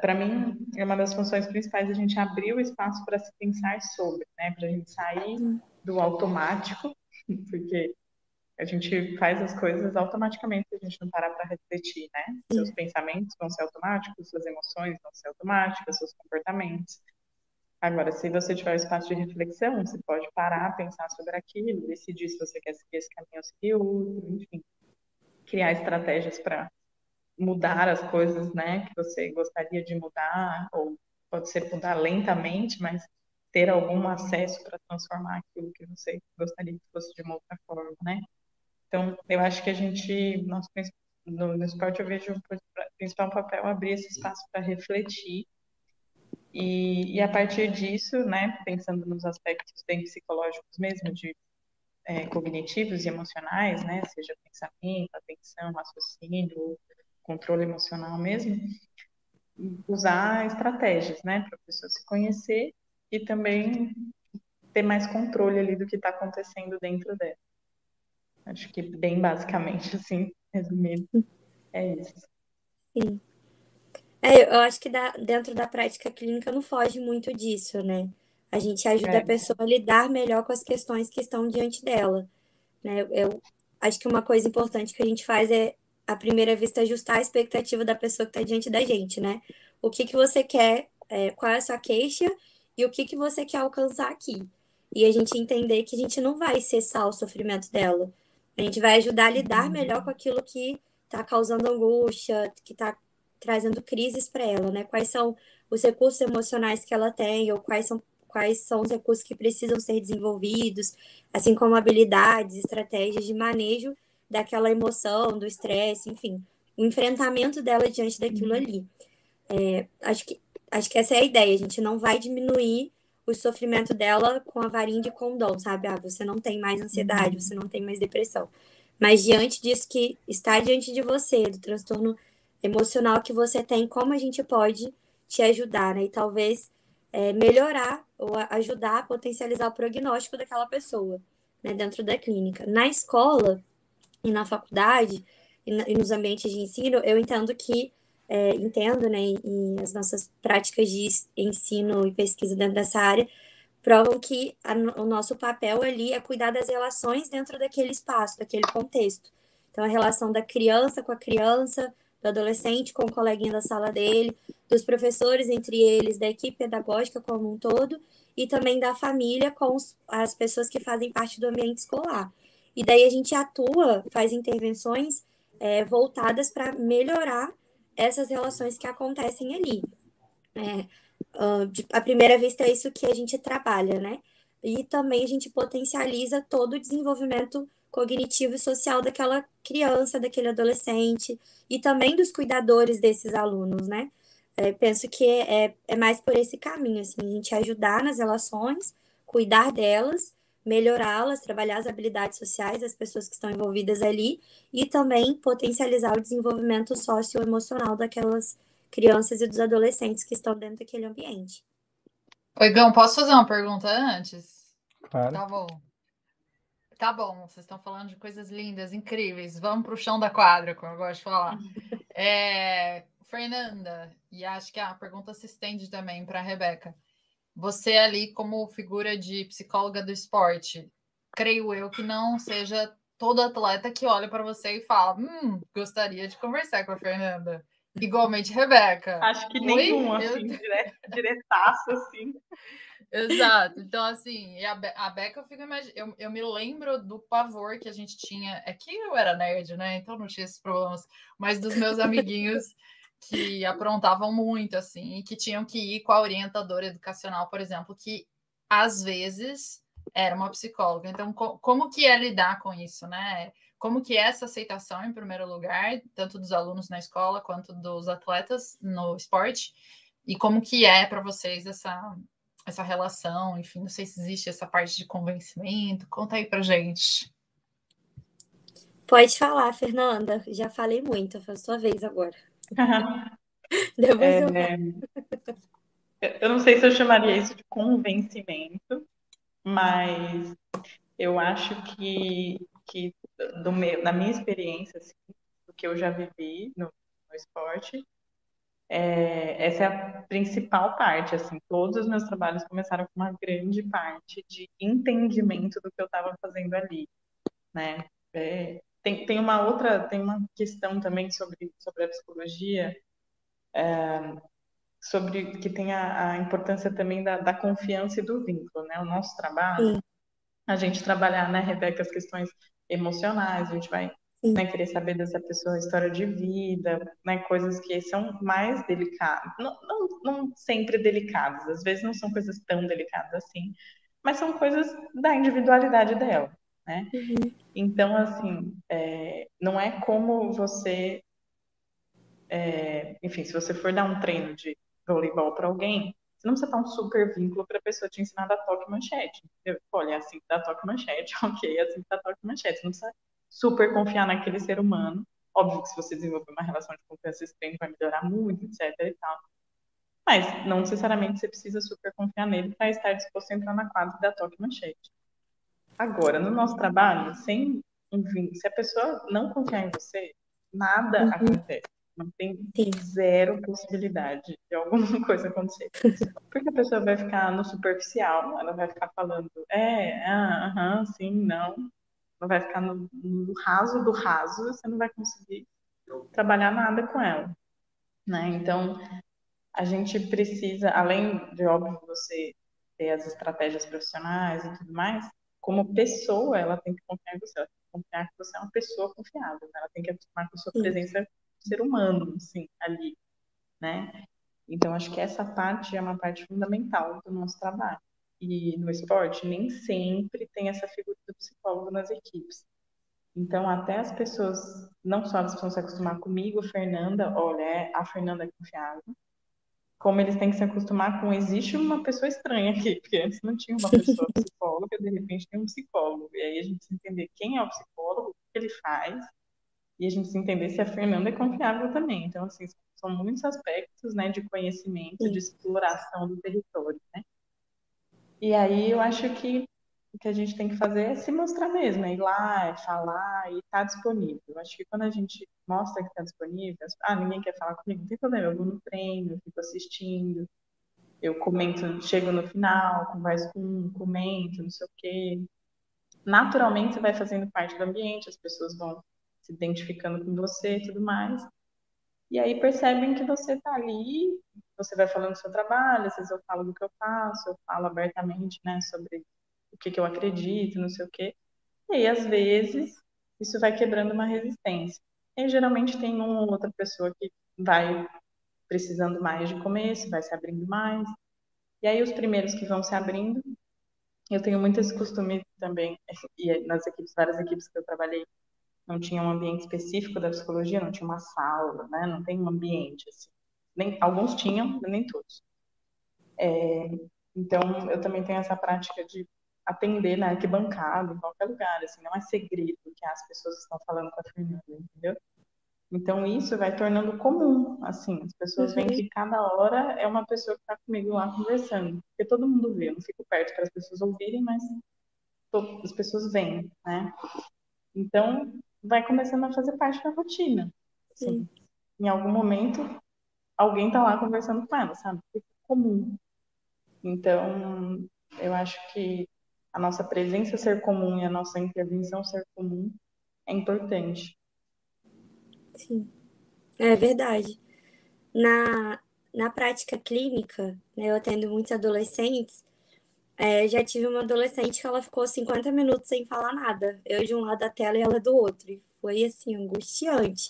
Speaker 3: para mim, é uma das funções principais a gente abrir o espaço para se pensar sobre, né? Para a gente sair do automático, porque a gente faz as coisas automaticamente se a gente não parar para refletir, né? Seus pensamentos vão ser automáticos, suas emoções vão ser automáticas, seus comportamentos. Agora, se você tiver o espaço de reflexão, você pode parar, pensar sobre aquilo, decidir se você quer seguir esse caminho ou seguir outro, enfim. Criar estratégias para mudar as coisas, né, que você gostaria de mudar, ou pode ser mudar lentamente, mas ter algum acesso para transformar aquilo que você gostaria que fosse de uma outra forma, né? Então, eu acho que a gente, nosso, no, no esporte, eu vejo o principal papel abrir esse espaço para refletir. E, e, a partir disso, né, pensando nos aspectos bem psicológicos mesmo, de é, cognitivos e emocionais, né, seja pensamento, atenção, raciocínio, controle emocional mesmo, usar estratégias, né, para a pessoa se conhecer e também ter mais controle ali do que está acontecendo dentro dela. Acho que bem basicamente, assim, resumido, é isso.
Speaker 4: Sim. É, eu acho que dentro da prática clínica não foge muito disso, né? A gente ajuda é. a pessoa a lidar melhor com as questões que estão diante dela. Né? Eu acho que uma coisa importante que a gente faz é, à primeira vista, ajustar a expectativa da pessoa que está diante da gente, né? O que, que você quer, é, qual é a sua queixa e o que, que você quer alcançar aqui. E a gente entender que a gente não vai cessar o sofrimento dela A gente vai ajudar a lidar melhor com aquilo que está causando angústia, que está trazendo crises para ela, né? Quais são os recursos emocionais que ela tem, ou quais são, quais são os recursos que precisam ser desenvolvidos, assim como habilidades, estratégias de manejo daquela emoção, do estresse, enfim, o enfrentamento dela diante daquilo ali. É, acho, que, acho que essa é a ideia, a gente não vai diminuir o sofrimento dela com a varinha de condom, sabe? Ah, você não tem mais ansiedade, você não tem mais depressão. Mas diante disso que está diante de você, do transtorno emocional que você tem, como a gente pode te ajudar, né? E talvez é, melhorar ou ajudar a potencializar o prognóstico daquela pessoa, né? Dentro da clínica. Na escola e na faculdade e, na, e nos ambientes de ensino, eu entendo que é, entendo, né, e as nossas práticas de ensino e pesquisa dentro dessa área provam que a, o nosso papel ali é cuidar das relações dentro daquele espaço, daquele contexto. Então, a relação da criança com a criança, do adolescente com o coleguinha da sala dele, dos professores entre eles, da equipe pedagógica como um todo, e também da família com os, as pessoas que fazem parte do ambiente escolar. E daí a gente atua, faz intervenções é, voltadas para melhorar essas relações que acontecem ali. É, uh, de, à primeira vista, é isso que a gente trabalha, né? E também a gente potencializa todo o desenvolvimento cognitivo e social daquela criança, daquele adolescente e também dos cuidadores desses alunos, né? É, penso que é, é mais por esse caminho, assim, a gente ajudar nas relações, cuidar delas, melhorá-las, trabalhar as habilidades sociais das pessoas que estão envolvidas ali e também potencializar o desenvolvimento socioemocional daquelas crianças e dos adolescentes que estão dentro daquele ambiente.
Speaker 1: Oi, Gão, posso fazer uma pergunta antes?
Speaker 2: Claro.
Speaker 1: Tá bom. Tá bom, vocês estão falando de coisas lindas, incríveis. Vamos para o chão da quadra, como eu gosto de falar. É, Fernanda, e acho que a pergunta se estende também para a Rebeca. Você ali, como figura de psicóloga do esporte, creio eu que não seja todo atleta que olha para você e fala: Hum, gostaria de conversar com a Fernanda. Igualmente, Rebeca.
Speaker 3: Acho que nenhum, assim, eu... diretaço, assim.
Speaker 1: Exato. Então, assim, a, Be a Beca, eu, fico imag... eu, eu me lembro do pavor que a gente tinha. É que eu era nerd, né? Então não tinha esses problemas. Mas dos meus amiguinhos que aprontavam muito, assim, e que tinham que ir com a orientadora educacional, por exemplo, que às vezes era uma psicóloga. Então, co como que é lidar com isso, né? Como que é essa aceitação, em primeiro lugar, tanto dos alunos na escola quanto dos atletas no esporte? E como que é para vocês essa essa relação, enfim, não sei se existe essa parte de convencimento. Conta aí pra gente.
Speaker 4: Pode falar, Fernanda. Já falei muito, foi a sua vez agora. Depois
Speaker 3: é, eu... eu não sei se eu chamaria isso de convencimento, mas eu acho que, que do meu, na minha experiência, assim, do que eu já vivi no, no esporte, é, essa é a principal parte, assim, todos os meus trabalhos começaram com uma grande parte de entendimento do que eu estava fazendo ali, né? É, tem, tem uma outra, tem uma questão também sobre, sobre a psicologia, é, sobre que tem a, a importância também da, da, confiança e do vínculo, né? O nosso trabalho, Sim. a gente trabalhar, né, Rebeca, as questões emocionais, a gente vai né, querer saber dessa pessoa, história de vida, né, coisas que são mais delicadas, não, não, não sempre delicadas, às vezes não são coisas tão delicadas assim, mas são coisas da individualidade dela, né? Uhum. Então, assim, é, não é como você, é, enfim, se você for dar um treino de voleibol para alguém, você não precisa dar um super vínculo para a pessoa te ensinar a dar toque manchete. Entendeu? Olha, é assim que dá toque manchete, ok, é assim que dá toque manchete. Você não precisa super confiar naquele ser humano. Óbvio que se você desenvolver uma relação de confiança extrema vai melhorar muito, etc e tal. Mas não necessariamente você precisa super confiar nele para estar disposto a entrar na quadra da toque manchete. Agora, no nosso trabalho, sem enfim, se a pessoa não confiar em você, nada uhum. acontece. Não tem Sim. zero possibilidade de alguma coisa acontecer. Porque a pessoa vai ficar no superficial, ela vai ficar falando, é, ah, aham, sim, não ela vai ficar no, no raso do raso, você não vai conseguir trabalhar nada com ela, né? Então, a gente precisa, além de óbvio você ter as estratégias profissionais e tudo mais, como pessoa, ela tem que confiar em você, ela tem que confiar que você é uma pessoa confiável, né? ela tem que acostumar com a sua presença ser humano, assim, ali, né? Então, acho que essa parte é uma parte fundamental do nosso trabalho. E no esporte, nem sempre tem essa figura do psicólogo nas equipes. Então, até as pessoas, não só elas precisam se acostumar comigo, Fernanda, olha, é, a Fernanda é confiável, como eles têm que se acostumar com existe uma pessoa estranha aqui, porque antes não tinha uma pessoa psicóloga, de repente tem um psicólogo. E aí a gente se entender quem é o psicólogo, o que ele faz, e a gente se entender se a Fernanda é confiável também. Então, assim, são muitos aspectos, né, de conhecimento, de exploração do território, né? E aí eu acho que o que a gente tem que fazer é se mostrar mesmo, é ir lá, é falar e estar tá disponível. Acho que quando a gente mostra que está disponível, ah, ninguém quer falar comigo, não tem problema, eu vou no treino, eu fico assistindo, eu comento, chego no final, converso com um, comento, não sei o quê. Naturalmente você vai fazendo parte do ambiente, as pessoas vão se identificando com você e tudo mais. E aí percebem que você está ali, você vai falando do seu trabalho, às vezes eu falo do que eu faço, eu falo abertamente, né, sobre o que, que eu acredito, não sei o quê. E aí, às vezes, isso vai quebrando uma resistência. E geralmente tem uma ou outra pessoa que vai precisando mais de começo, vai se abrindo mais. E aí os primeiros que vão se abrindo, eu tenho muito esse costume também, e nas equipes, várias equipes que eu trabalhei, não tinha um ambiente específico da psicologia, não tinha uma sala, né? Não tem um ambiente assim. Nem, alguns tinham, nem todos. É, então, eu também tenho essa prática de atender na arquibancada, em qualquer lugar, assim, não é segredo que as pessoas estão falando com a Fernanda, entendeu? Então, isso vai tornando comum, assim, as pessoas uhum. veem que cada hora é uma pessoa que está comigo lá conversando, porque todo mundo vê, eu não fico perto para as pessoas ouvirem, mas as pessoas veem, né? Então, vai começando a fazer parte da rotina. Assim. Em algum momento, alguém está lá conversando com ela, sabe? Fica comum. Então, eu acho que a nossa presença ser comum e a nossa intervenção ser comum é importante.
Speaker 4: Sim, é verdade. Na, na prática clínica, né, eu atendo muitos adolescentes, é, já tive uma adolescente que ela ficou 50 minutos sem falar nada. Eu de um lado da tela e ela do outro. E foi assim, angustiante.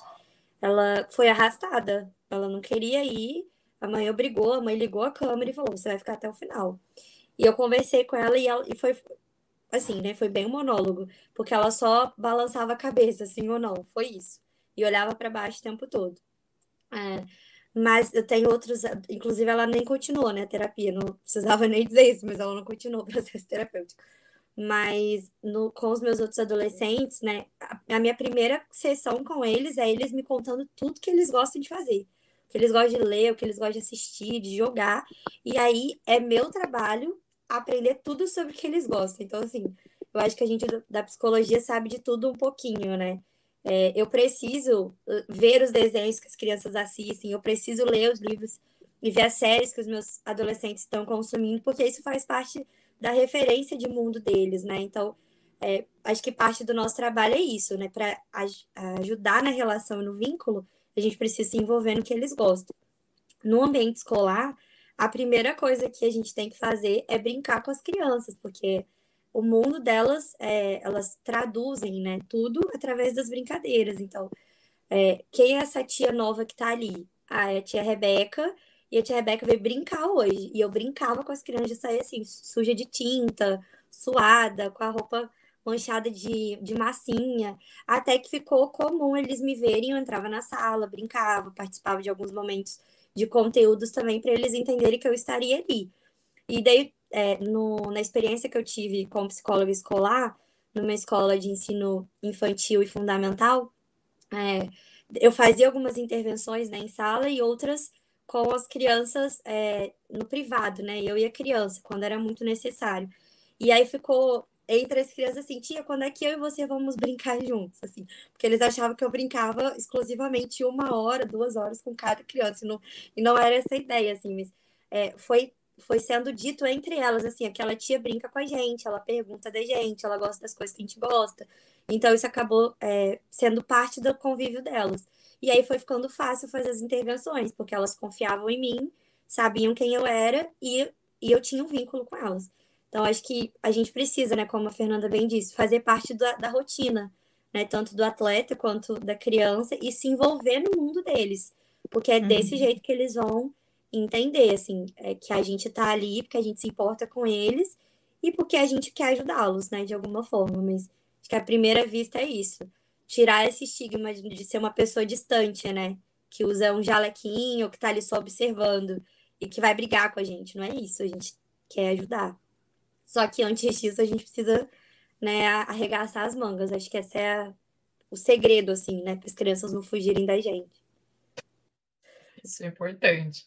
Speaker 4: Ela foi arrastada. Ela não queria ir. A mãe obrigou, a mãe ligou a câmera e falou: você vai ficar até o final. E eu conversei com ela e, ela, e foi assim, né? Foi bem um monólogo, porque ela só balançava a cabeça, assim ou não, foi isso. E olhava para baixo o tempo todo. É, mas eu tenho outros, inclusive ela nem continuou, né, a terapia, não precisava nem dizer isso, mas ela não continuou o processo terapêutico. Mas no, com os meus outros adolescentes, né, a, a minha primeira sessão com eles é eles me contando tudo que eles gostam de fazer que eles gostam de ler, o que eles gostam de assistir, de jogar. E aí é meu trabalho aprender tudo sobre o que eles gostam. Então, assim, eu acho que a gente da psicologia sabe de tudo um pouquinho, né? É, eu preciso uh, ver os desenhos que as crianças assistem, eu preciso ler os livros e ver as séries que os meus adolescentes estão consumindo, porque isso faz parte da referência de mundo deles, né? Então, é, acho que parte do nosso trabalho é isso, né? Para ajudar na relação e no vínculo, a gente precisa se envolver no que eles gostam. No ambiente escolar, a primeira coisa que a gente tem que fazer é brincar com as crianças, porque o mundo delas, é, elas traduzem né, tudo através das brincadeiras. Então, é, quem é essa tia nova que tá ali? Ah, é a tia Rebeca, e a tia Rebeca veio brincar hoje. E eu brincava com as crianças sair assim, suja de tinta, suada, com a roupa manchada de, de massinha, até que ficou comum eles me verem, eu entrava na sala, brincava, participava de alguns momentos de conteúdos também para eles entenderem que eu estaria ali. E daí, é, no, na experiência que eu tive como psicóloga escolar, numa escola de ensino infantil e fundamental, é, eu fazia algumas intervenções né, em sala e outras com as crianças é, no privado, né? Eu e a criança, quando era muito necessário. E aí ficou entre as crianças assim, tia, quando é que eu e você vamos brincar juntos? Assim, porque eles achavam que eu brincava exclusivamente uma hora, duas horas com cada criança, e não, e não era essa ideia, assim, mas é, foi, foi sendo dito entre elas, assim, aquela tia brinca com a gente, ela pergunta da gente, ela gosta das coisas que a gente gosta. Então, isso acabou é, sendo parte do convívio delas. E aí foi ficando fácil fazer as intervenções, porque elas confiavam em mim, sabiam quem eu era e, e eu tinha um vínculo com elas. Então, acho que a gente precisa, né, como a Fernanda bem disse, fazer parte da, da rotina. né, tanto do atleta quanto da criança, e se envolver no mundo deles, porque é desse uhum. jeito que eles vão entender, assim, é que a gente tá ali porque a gente se importa com eles e porque a gente quer ajudá-los, né, de alguma forma, mas acho que a primeira vista é isso, tirar esse estigma de ser uma pessoa distante, né, que usa um jalequinho, que tá ali só observando e que vai brigar com a gente, não é isso, a gente quer ajudar. Só que antes disso a gente precisa, né, arregaçar as mangas, acho que esse é o segredo, assim, né, para as crianças não fugirem da gente.
Speaker 1: Isso é importante.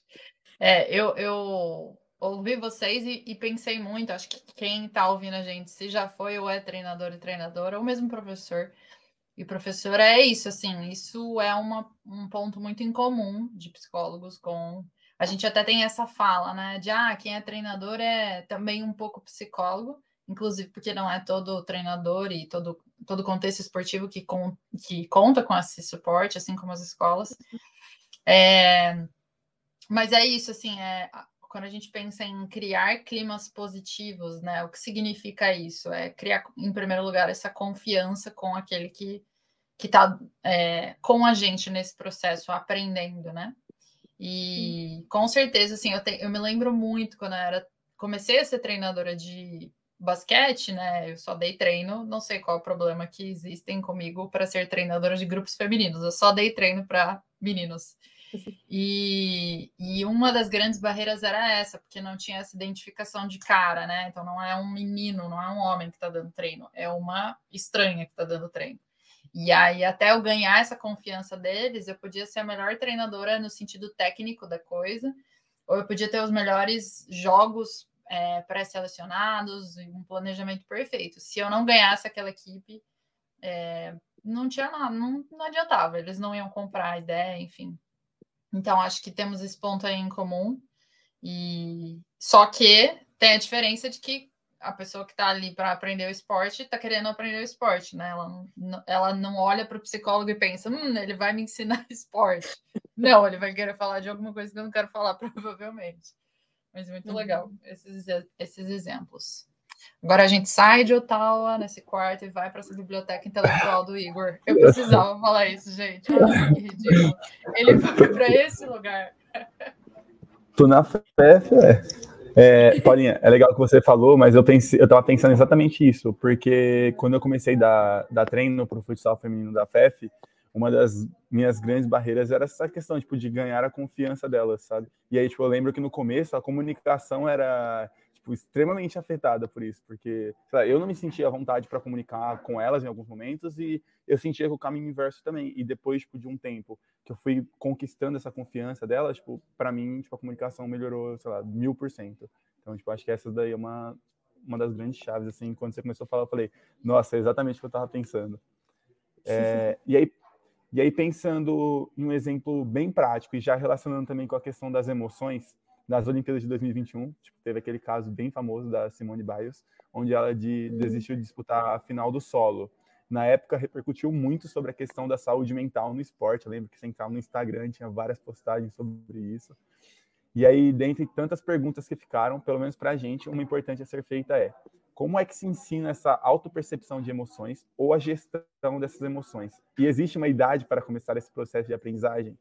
Speaker 1: É, eu, eu ouvi vocês e, e, pensei muito, acho que quem está ouvindo a gente, se já foi ou é treinador e treinadora, ou mesmo professor e professora, é isso, assim, isso é uma, um ponto muito incomum de psicólogos com... A gente até tem essa fala, né, de, ah, quem é treinador é também um pouco psicólogo, inclusive porque não é todo treinador e todo, todo contexto esportivo que, com, que conta com esse suporte, assim como as escolas. É, mas é isso, assim, é, quando a gente pensa em criar climas positivos, né? O que significa isso? É criar, em primeiro lugar, essa confiança com aquele que que está é, com a gente nesse processo, aprendendo, né? E com certeza, assim, eu, te, eu me lembro muito quando eu era comecei a ser treinadora de basquete, né? Eu só dei treino, não sei qual é o problema que existem comigo para ser treinadora de grupos femininos. Eu só dei treino para meninos. E, e uma das grandes barreiras era essa, porque não tinha essa identificação de cara, né? Então não é um menino, não é um homem que está dando treino, é uma estranha que está dando treino. E aí, até eu ganhar essa confiança deles, eu podia ser a melhor treinadora no sentido técnico da coisa, ou eu podia ter os melhores jogos é, pré-selecionados um planejamento perfeito. Se eu não ganhasse aquela equipe, é, não tinha nada, não, não adiantava, eles não iam comprar a ideia, enfim. Então, acho que temos esse ponto aí em comum. E só que tem a diferença de que a pessoa que está ali para aprender o esporte está querendo aprender o esporte, né? Ela não, ela não olha para o psicólogo e pensa, hum, ele vai me ensinar esporte. Não, ele vai querer falar de alguma coisa que eu não quero falar, provavelmente. Mas muito uhum. legal esses, esses exemplos. Agora a gente sai de Ottawa nesse quarto e vai para essa biblioteca intelectual do Igor. Eu precisava falar isso, gente. Olha que ridículo. Ele foi para esse lugar.
Speaker 2: Tô na festa, é. É. Paulinha, é legal que você falou, mas eu pensei, eu tava pensando exatamente isso, porque quando eu comecei a dar, dar treino para o futsal feminino da FEF, uma das minhas grandes barreiras era essa questão, tipo, de ganhar a confiança delas, sabe? E aí, tipo, eu lembro que no começo a comunicação era tipo, extremamente afetada por isso, porque lá, eu não me sentia à vontade para comunicar com elas em alguns momentos e eu sentia que o caminho inverso também. E depois tipo, de um tempo que eu fui conquistando essa confiança delas, tipo, para mim, tipo, a comunicação melhorou, sei lá, mil por cento. Então, tipo, acho que essa daí é uma, uma das grandes chaves, assim, quando você começou a falar, eu falei, nossa, é exatamente o que eu estava pensando. É, e aí, e aí, pensando em um exemplo bem prático e já relacionando também com a questão das emoções, nas Olimpíadas de 2021, tipo, teve aquele caso bem famoso da Simone Biles, onde ela de, uhum. desistiu de disputar a final do solo. Na época, repercutiu muito sobre a questão da saúde mental no esporte. Eu lembro que você entrava no Instagram, tinha várias postagens sobre isso. E aí, dentre tantas perguntas que ficaram, pelo menos para a gente, uma importante a ser feita é: como é que se ensina essa autopercepção de emoções ou a gestão dessas emoções? E existe uma idade para começar esse processo de aprendizagem?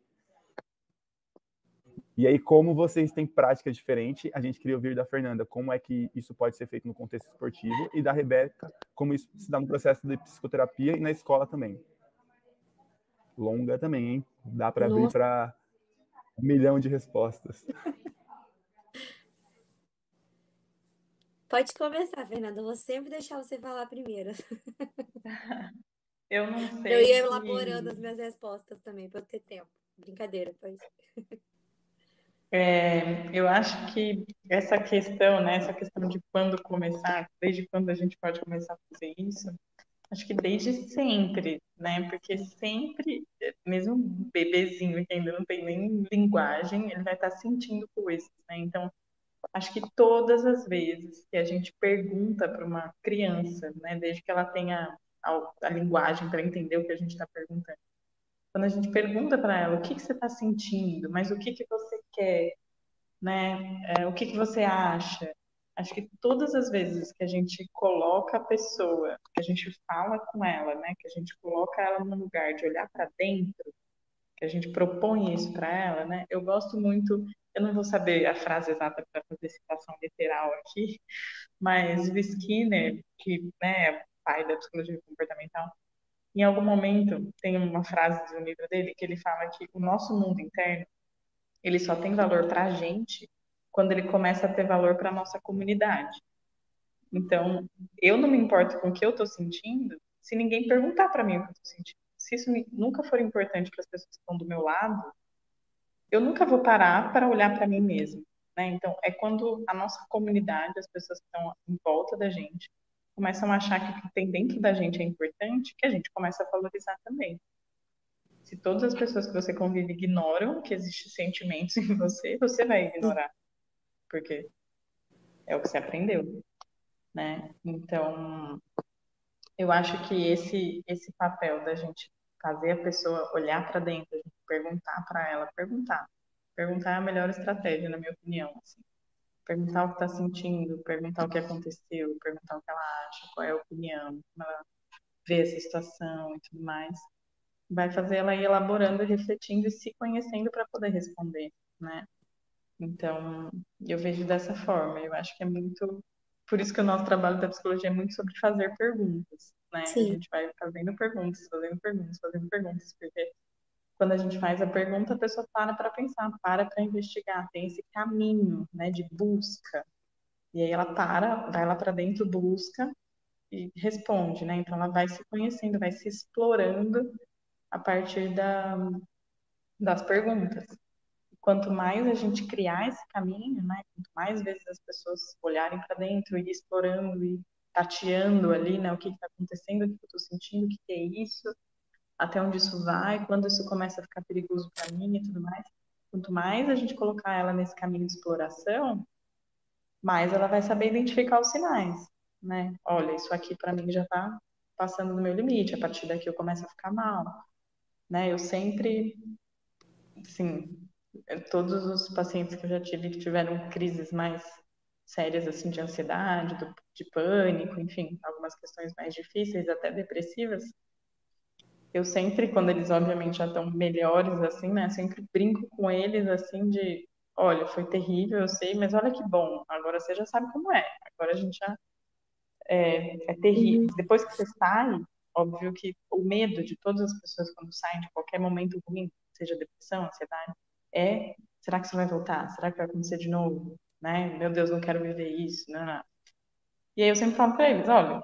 Speaker 2: E aí, como vocês têm prática diferente, a gente queria ouvir da Fernanda como é que isso pode ser feito no contexto esportivo e da Rebeca como isso se dá no processo de psicoterapia e na escola também. Longa também, hein? Dá para abrir para um milhão de respostas.
Speaker 4: Pode começar, Fernanda. Eu vou sempre deixar você falar primeiro.
Speaker 3: Eu não sei.
Speaker 4: Eu ia elaborando as minhas respostas também, para eu ter tempo. Brincadeira, pode.
Speaker 3: É, eu acho que essa questão, né, essa questão de quando começar, desde quando a gente pode começar a fazer isso, acho que desde sempre, né, porque sempre, mesmo um bebezinho que ainda não tem nem linguagem, ele vai estar sentindo coisas, né, então acho que todas as vezes que a gente pergunta para uma criança, né, desde que ela tenha a, a linguagem para entender o que a gente está perguntando, quando a gente pergunta para ela o que, que você está sentindo, mas o que, que você quer, né? É, o que, que você acha? Acho que todas as vezes que a gente coloca a pessoa, que a gente fala com ela, né, que a gente coloca ela no lugar de olhar para dentro, que a gente propõe isso para ela, né? Eu gosto muito, eu não vou saber a frase exata para fazer citação literal aqui, mas o Skinner, que né, é pai da psicologia comportamental, em algum momento tem uma frase do livro dele que ele fala que o nosso mundo interno ele só tem valor para a gente quando ele começa a ter valor para a nossa comunidade. Então, eu não me importo com o que eu estou sentindo se ninguém perguntar para mim o que eu estou sentindo. Se isso nunca for importante para as pessoas que estão do meu lado, eu nunca vou parar para olhar para mim mesmo. Né? Então, é quando a nossa comunidade, as pessoas que estão em volta da gente, começam a achar que o que tem dentro da gente é importante, que a gente começa a valorizar também. Se todas as pessoas que você convive ignoram que existem sentimentos em você, você vai ignorar porque é o que você aprendeu, né? Então, eu acho que esse esse papel da gente fazer a pessoa olhar para dentro, perguntar para ela, perguntar, perguntar é a melhor estratégia, na minha opinião, assim. Perguntar o que está sentindo, perguntar o que aconteceu, perguntar o que ela acha, qual é a opinião, como ela vê essa situação e tudo mais, vai fazer ela ir elaborando, refletindo e se conhecendo para poder responder, né? Então, eu vejo dessa forma. Eu acho que é muito. Por isso que o nosso trabalho da psicologia é muito sobre fazer perguntas, né? Sim. A gente vai fazendo perguntas, fazendo perguntas, fazendo perguntas, porque quando a gente faz a pergunta, a pessoa para para pensar, para para investigar, tem esse caminho, né, de busca. E aí ela para, vai lá para dentro, busca e responde, né? Então ela vai se conhecendo, vai se explorando a partir da, das perguntas quanto mais a gente criar esse caminho, né, quanto mais vezes as pessoas olharem para dentro e explorando e tateando ali, né, o que está acontecendo, o que eu estou sentindo, o que é isso, até onde isso vai, quando isso começa a ficar perigoso para mim e tudo mais. Quanto mais a gente colocar ela nesse caminho de exploração, mais ela vai saber identificar os sinais, né? Olha, isso aqui para mim já está passando do meu limite, a partir daqui eu começo a ficar mal, né? Eu sempre, assim, todos os pacientes que eu já tive que tiveram crises mais sérias assim de ansiedade, de pânico, enfim, algumas questões mais difíceis, até depressivas. Eu sempre, quando eles obviamente já estão melhores assim, né, sempre brinco com eles assim de, olha, foi terrível, eu sei, mas olha que bom, agora você já sabe como é. Agora a gente já é, é terrível. Uhum. Depois que você sai, óbvio que o medo de todas as pessoas quando saem de qualquer momento ruim, seja depressão, ansiedade, é será que isso vai voltar? Será que vai acontecer de novo? Né? Meu Deus, não quero viver isso. Não, não. E aí eu sempre falo para eles, olha,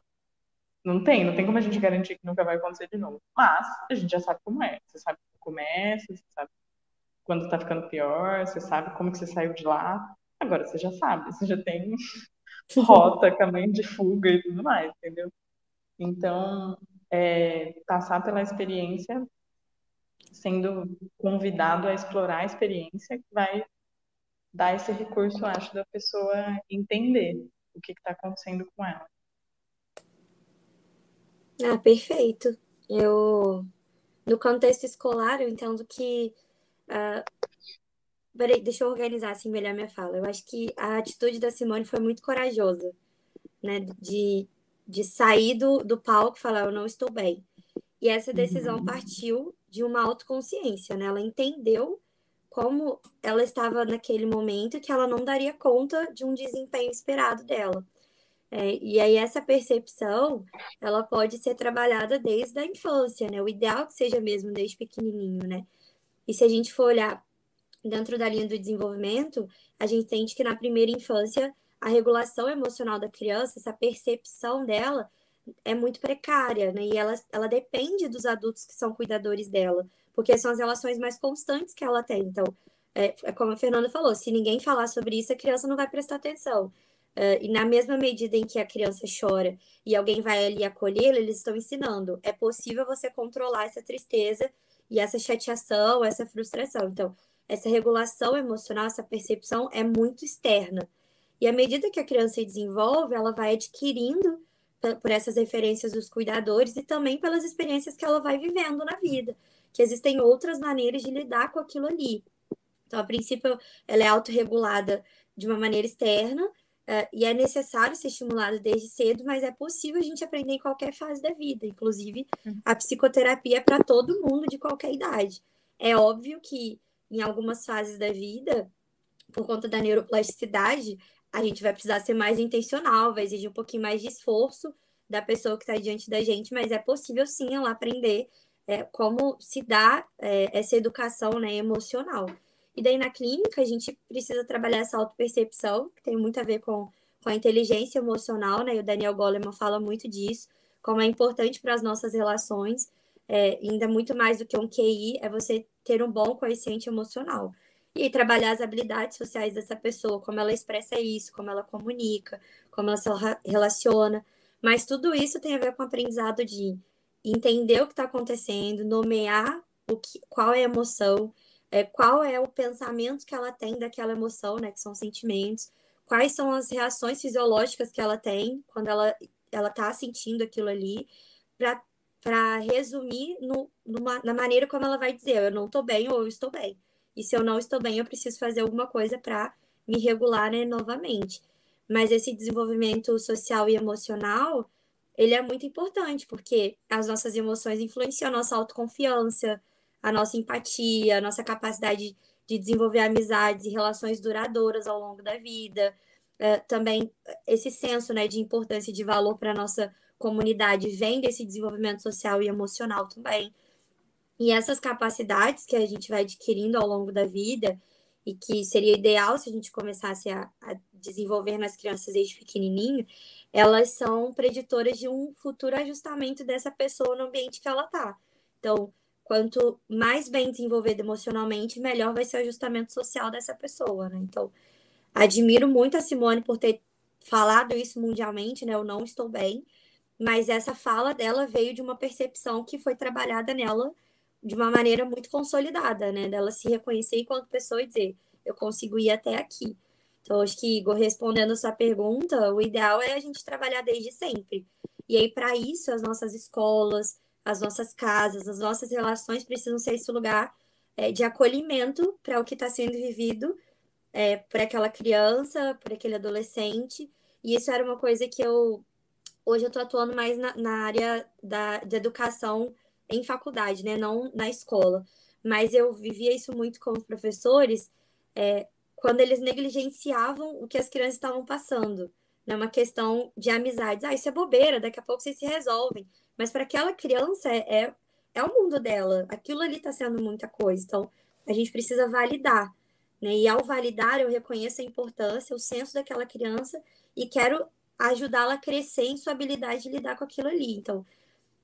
Speaker 3: não tem, não tem como a gente garantir que nunca vai acontecer de novo. Mas a gente já sabe como é. Você sabe como começa, você sabe quando está ficando pior, você sabe como que você saiu de lá. Agora você já sabe, você já tem rota, caminho de fuga e tudo mais, entendeu? Então, é, passar pela experiência sendo convidado a explorar a experiência que vai dar esse recurso, acho, da pessoa entender o que está acontecendo com ela.
Speaker 4: Ah, perfeito. Eu, no contexto escolar, eu entendo que. Uh, peraí, deixa eu organizar assim melhor minha fala. Eu acho que a atitude da Simone foi muito corajosa, né? De, de sair do, do palco e falar: Eu não estou bem. E essa decisão uhum. partiu de uma autoconsciência, né? Ela entendeu como ela estava naquele momento que ela não daria conta de um desempenho esperado dela. É, e aí essa percepção, ela pode ser trabalhada desde a infância, né? O ideal é que seja mesmo desde pequenininho, né? E se a gente for olhar dentro da linha do desenvolvimento, a gente entende que na primeira infância a regulação emocional da criança, essa percepção dela, é muito precária, né? E ela, ela depende dos adultos que são cuidadores dela, porque são as relações mais constantes que ela tem. Então, é, é como a Fernanda falou, se ninguém falar sobre isso, a criança não vai prestar atenção. Uh, e na mesma medida em que a criança chora e alguém vai ali acolhê-la, eles estão ensinando. É possível você controlar essa tristeza e essa chateação, essa frustração. Então, essa regulação emocional, essa percepção é muito externa. E à medida que a criança desenvolve, ela vai adquirindo por essas referências dos cuidadores e também pelas experiências que ela vai vivendo na vida, que existem outras maneiras de lidar com aquilo ali. Então, a princípio, ela é autorregulada de uma maneira externa, Uh, e é necessário ser estimulado desde cedo, mas é possível a gente aprender em qualquer fase da vida. Inclusive, uhum. a psicoterapia é para todo mundo de qualquer idade. É óbvio que em algumas fases da vida, por conta da neuroplasticidade, a gente vai precisar ser mais intencional, vai exigir um pouquinho mais de esforço da pessoa que está diante da gente, mas é possível sim ela aprender é, como se dá é, essa educação né, emocional. E daí na clínica a gente precisa trabalhar essa autopercepção, que tem muito a ver com, com a inteligência emocional, né? E o Daniel Goleman fala muito disso, como é importante para as nossas relações, é, ainda muito mais do que um QI, é você ter um bom coeficiente emocional. E trabalhar as habilidades sociais dessa pessoa, como ela expressa isso, como ela comunica, como ela se relaciona. Mas tudo isso tem a ver com o aprendizado de entender o que está acontecendo, nomear o que, qual é a emoção, é, qual é o pensamento que ela tem daquela emoção, né, que são sentimentos, quais são as reações fisiológicas que ela tem quando ela ela está sentindo aquilo ali, para resumir no, numa, na maneira como ela vai dizer, eu não estou bem ou eu estou bem. E se eu não estou bem, eu preciso fazer alguma coisa para me regular né, novamente. Mas esse desenvolvimento social e emocional, ele é muito importante, porque as nossas emoções influenciam a nossa autoconfiança, a nossa empatia, a nossa capacidade de desenvolver amizades e relações duradouras ao longo da vida. É, também esse senso né, de importância e de valor para a nossa comunidade vem desse desenvolvimento social e emocional também. E essas capacidades que a gente vai adquirindo ao longo da vida, e que seria ideal se a gente começasse a, a desenvolver nas crianças desde pequenininho, elas são preditoras de um futuro ajustamento dessa pessoa no ambiente que ela está. Então, quanto mais bem desenvolvida emocionalmente, melhor vai ser o ajustamento social dessa pessoa, né? Então, admiro muito a Simone por ter falado isso mundialmente, né? Eu não estou bem, mas essa fala dela veio de uma percepção que foi trabalhada nela de uma maneira muito consolidada, né? Dela se reconhecer enquanto pessoa e dizer, eu consigo ir até aqui. Então, acho que, Igor, respondendo a sua pergunta, o ideal é a gente trabalhar desde sempre. E aí, para isso, as nossas escolas, as nossas casas, as nossas relações precisam ser esse lugar é, de acolhimento para o que está sendo vivido é, por aquela criança, por aquele adolescente. E isso era uma coisa que eu. Hoje eu estou atuando mais na, na área da, de educação em faculdade, né? Não na escola. Mas eu vivia isso muito com os professores é, quando eles negligenciavam o que as crianças estavam passando. Né? Uma questão de amizades. Ah, isso é bobeira, daqui a pouco vocês se resolvem. Mas para aquela criança é, é, é o mundo dela. Aquilo ali está sendo muita coisa. Então, a gente precisa validar. Né? E ao validar, eu reconheço a importância, o senso daquela criança e quero ajudá-la a crescer em sua habilidade de lidar com aquilo ali. Então,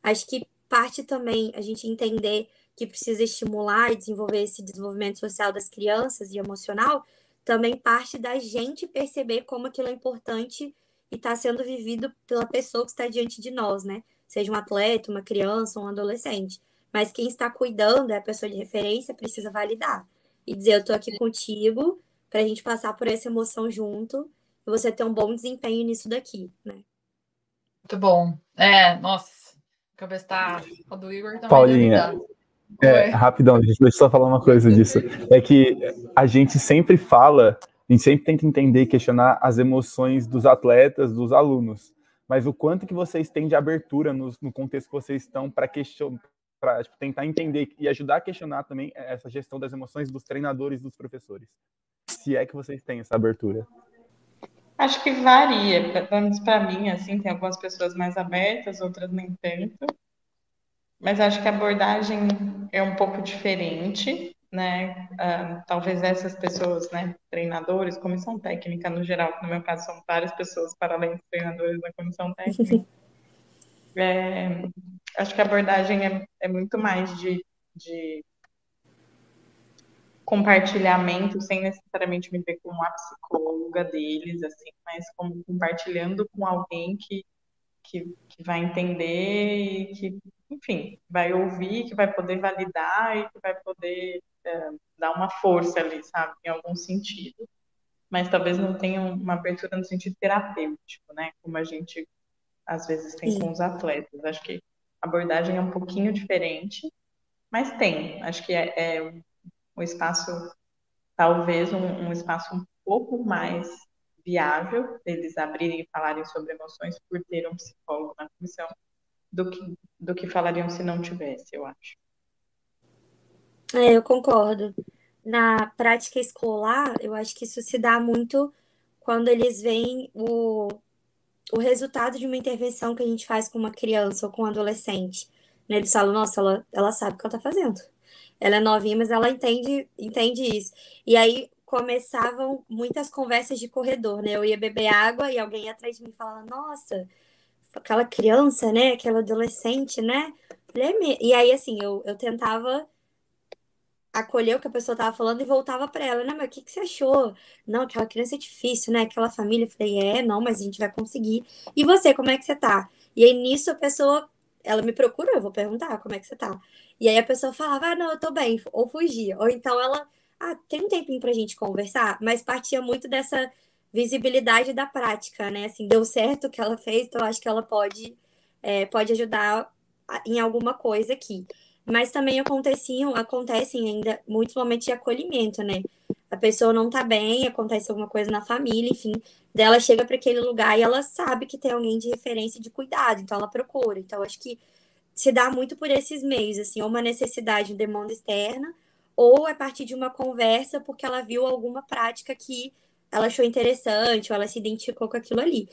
Speaker 4: acho que parte também a gente entender que precisa estimular e desenvolver esse desenvolvimento social das crianças e emocional, também parte da gente perceber como aquilo é importante e está sendo vivido pela pessoa que está diante de nós, né? Seja um atleta, uma criança, um adolescente. Mas quem está cuidando, é a pessoa de referência, precisa validar e dizer: Eu estou aqui contigo para a gente passar por essa emoção junto e você ter um bom desempenho nisso daqui, né?
Speaker 1: Muito bom. É, nossa, a cabeça está. A do Igor também.
Speaker 2: Paulinha. É, rapidão, deixa eu só falar uma coisa disso. É que a gente sempre fala, a gente sempre tenta entender e questionar as emoções dos atletas, dos alunos mas o quanto que vocês têm de abertura no, no contexto que vocês estão para questionar, para tipo, tentar entender e ajudar a questionar também essa gestão das emoções dos treinadores, dos professores. Se é que vocês têm essa abertura.
Speaker 3: Acho que varia, pelo menos para mim, assim, tem algumas pessoas mais abertas, outras nem tanto. Mas acho que a abordagem é um pouco diferente né? Uh, talvez essas pessoas, né, treinadores, comissão técnica no geral, que no meu caso são várias pessoas para além dos treinadores da comissão técnica. é, acho que a abordagem é, é muito mais de, de compartilhamento, sem necessariamente me ver como a psicóloga deles, assim, mas como compartilhando com alguém que, que, que vai entender e que, enfim, vai ouvir, que vai poder validar e que vai poder é, dar uma força ali, sabe, em algum sentido. Mas talvez não tenha uma abertura no sentido terapêutico, né? Como a gente às vezes tem Sim. com os atletas. Acho que a abordagem é um pouquinho diferente, mas tem. Acho que é, é um espaço, talvez um, um espaço um pouco mais viável eles abrirem e falarem sobre emoções por ter um psicólogo na comissão do que, do que falariam se não tivesse, eu acho.
Speaker 4: É, eu concordo. Na prática escolar, eu acho que isso se dá muito quando eles veem o, o resultado de uma intervenção que a gente faz com uma criança ou com um adolescente. Né? Eles falam, nossa, ela, ela sabe o que ela está fazendo. Ela é novinha, mas ela entende, entende isso. E aí começavam muitas conversas de corredor, né? Eu ia beber água e alguém atrás de mim falava, nossa, aquela criança, né? Aquela adolescente, né? E aí, assim, eu, eu tentava acolher o que a pessoa estava falando e voltava para ela, né? Mas o que, que você achou? Não, aquela criança é difícil, né? Aquela família. Eu falei, é, não, mas a gente vai conseguir. E você, como é que você tá? E aí, nisso, a pessoa, ela me procura, eu vou perguntar como é que você tá. E aí a pessoa falava, ah, não, eu tô bem, ou fugia. Ou então ela, ah, tem um tempinho pra gente conversar, mas partia muito dessa visibilidade da prática, né? Assim, deu certo o que ela fez, então acho que ela pode, é, pode ajudar em alguma coisa aqui. Mas também aconteciam, acontecem ainda muitos momentos de acolhimento, né? A pessoa não tá bem, acontece alguma coisa na família, enfim, dela chega para aquele lugar e ela sabe que tem alguém de referência de cuidado, então ela procura. Então acho que se dá muito por esses meios, assim, ou uma necessidade, uma demanda externa, ou a partir de uma conversa porque ela viu alguma prática que ela achou interessante, ou ela se identificou com aquilo ali.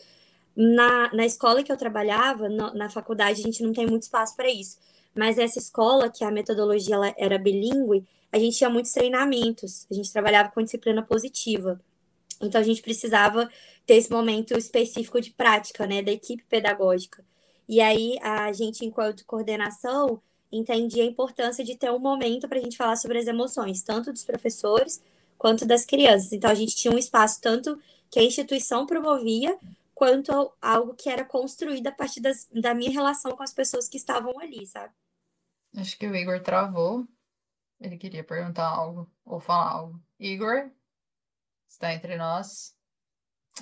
Speaker 4: Na, na escola que eu trabalhava, no, na faculdade, a gente não tem muito espaço para isso. Mas essa escola, que a metodologia ela era bilíngue, a gente tinha muitos treinamentos, a gente trabalhava com disciplina positiva. Então a gente precisava ter esse momento específico de prática, né, da equipe pedagógica. E aí a gente, enquanto coordenação, entendia a importância de ter um momento para a gente falar sobre as emoções, tanto dos professores quanto das crianças. Então a gente tinha um espaço tanto que a instituição promovia, quanto algo que era construído a partir das, da minha relação com as pessoas que estavam ali, sabe?
Speaker 1: Acho que o Igor travou. Ele queria perguntar algo ou falar algo. Igor, está entre nós?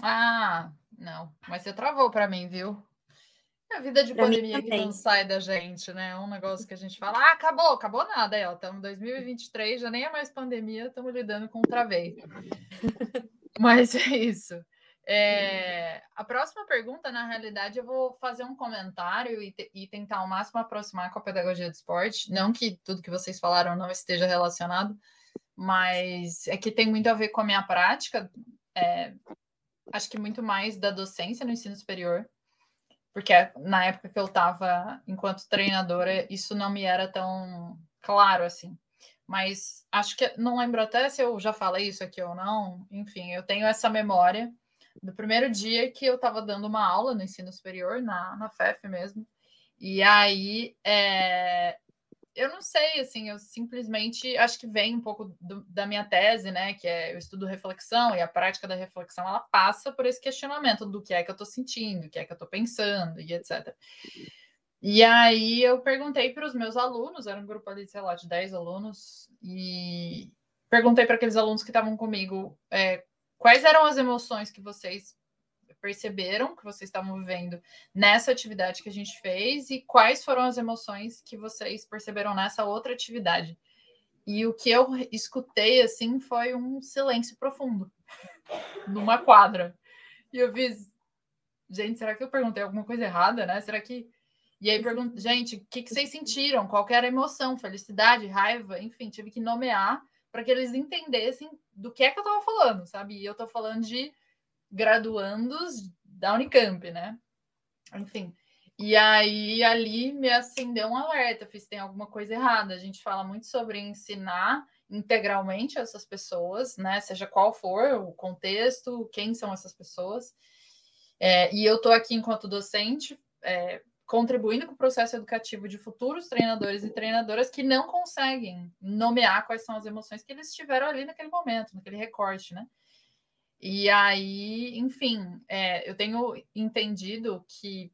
Speaker 1: Ah, não. Mas você travou para mim, viu? A vida de pandemia que não sai da gente, né? Um negócio que a gente fala, ah, acabou, acabou nada. Aí, ó, estamos em 2023, já nem é mais pandemia, estamos lidando com travei. Mas é isso. É, a próxima pergunta, na realidade, eu vou fazer um comentário e, te, e, tentar ao máximo aproximar com a pedagogia do esporte. Não que tudo que vocês falaram não esteja relacionado, mas é que tem muito a ver com a minha prática. É, acho que muito mais da docência no ensino superior porque na época que eu estava enquanto treinadora, isso não me era tão claro assim. Mas acho que não lembro até se eu já falei isso aqui ou não. Enfim, eu tenho essa memória do primeiro dia que eu estava dando uma aula no ensino superior, na, na FEF mesmo. E aí é, eu não sei, assim, eu simplesmente acho que vem um pouco do, da minha tese, né, que é o estudo reflexão e a prática da reflexão, ela passa por esse questionamento do que é que eu estou sentindo, o que é que eu estou pensando e etc. E aí eu perguntei para os meus alunos, era um grupo ali, sei lá, de 10 alunos, e perguntei para aqueles alunos que estavam comigo é, quais eram as emoções que vocês perceberam que vocês estavam vivendo nessa atividade que a gente fez e quais foram as emoções que vocês perceberam nessa outra atividade. E o que eu escutei assim foi um silêncio profundo numa quadra. E eu fiz, gente, será que eu perguntei alguma coisa errada, né? Será que e aí pergunto, gente, o que, que vocês sentiram? Qual era a emoção? Felicidade, raiva, enfim, tive que nomear para que eles entendessem do que é que eu estava falando, sabe? E eu estou falando de graduandos da Unicamp, né? Enfim. E aí ali me acendeu um alerta, fiz tem alguma coisa errada. A gente fala muito sobre ensinar integralmente essas pessoas, né? Seja qual for o contexto, quem são essas pessoas. É, e eu estou aqui enquanto docente, é, contribuindo com o processo educativo de futuros treinadores e treinadoras que não conseguem nomear quais são as emoções que eles tiveram ali naquele momento, naquele recorte, né? E aí, enfim, é, eu tenho entendido que,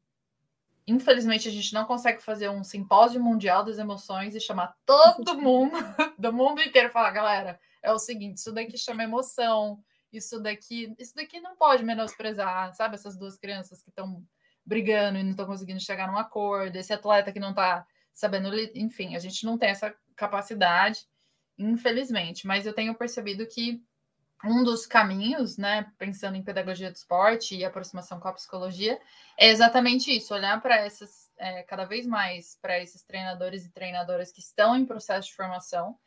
Speaker 1: infelizmente, a gente não consegue fazer um simpósio mundial das emoções e chamar todo mundo, do mundo inteiro, falar, galera, é o seguinte, isso daqui chama emoção, isso daqui, isso daqui não pode menosprezar, sabe? Essas duas crianças que estão brigando e não estão conseguindo chegar num acordo, esse atleta que não está sabendo, enfim, a gente não tem essa capacidade, infelizmente, mas eu tenho percebido que um dos caminhos, né, pensando em pedagogia do esporte e aproximação com a psicologia, é exatamente isso: olhar para essas, é, cada vez mais para esses treinadores e treinadoras que estão em processo de formação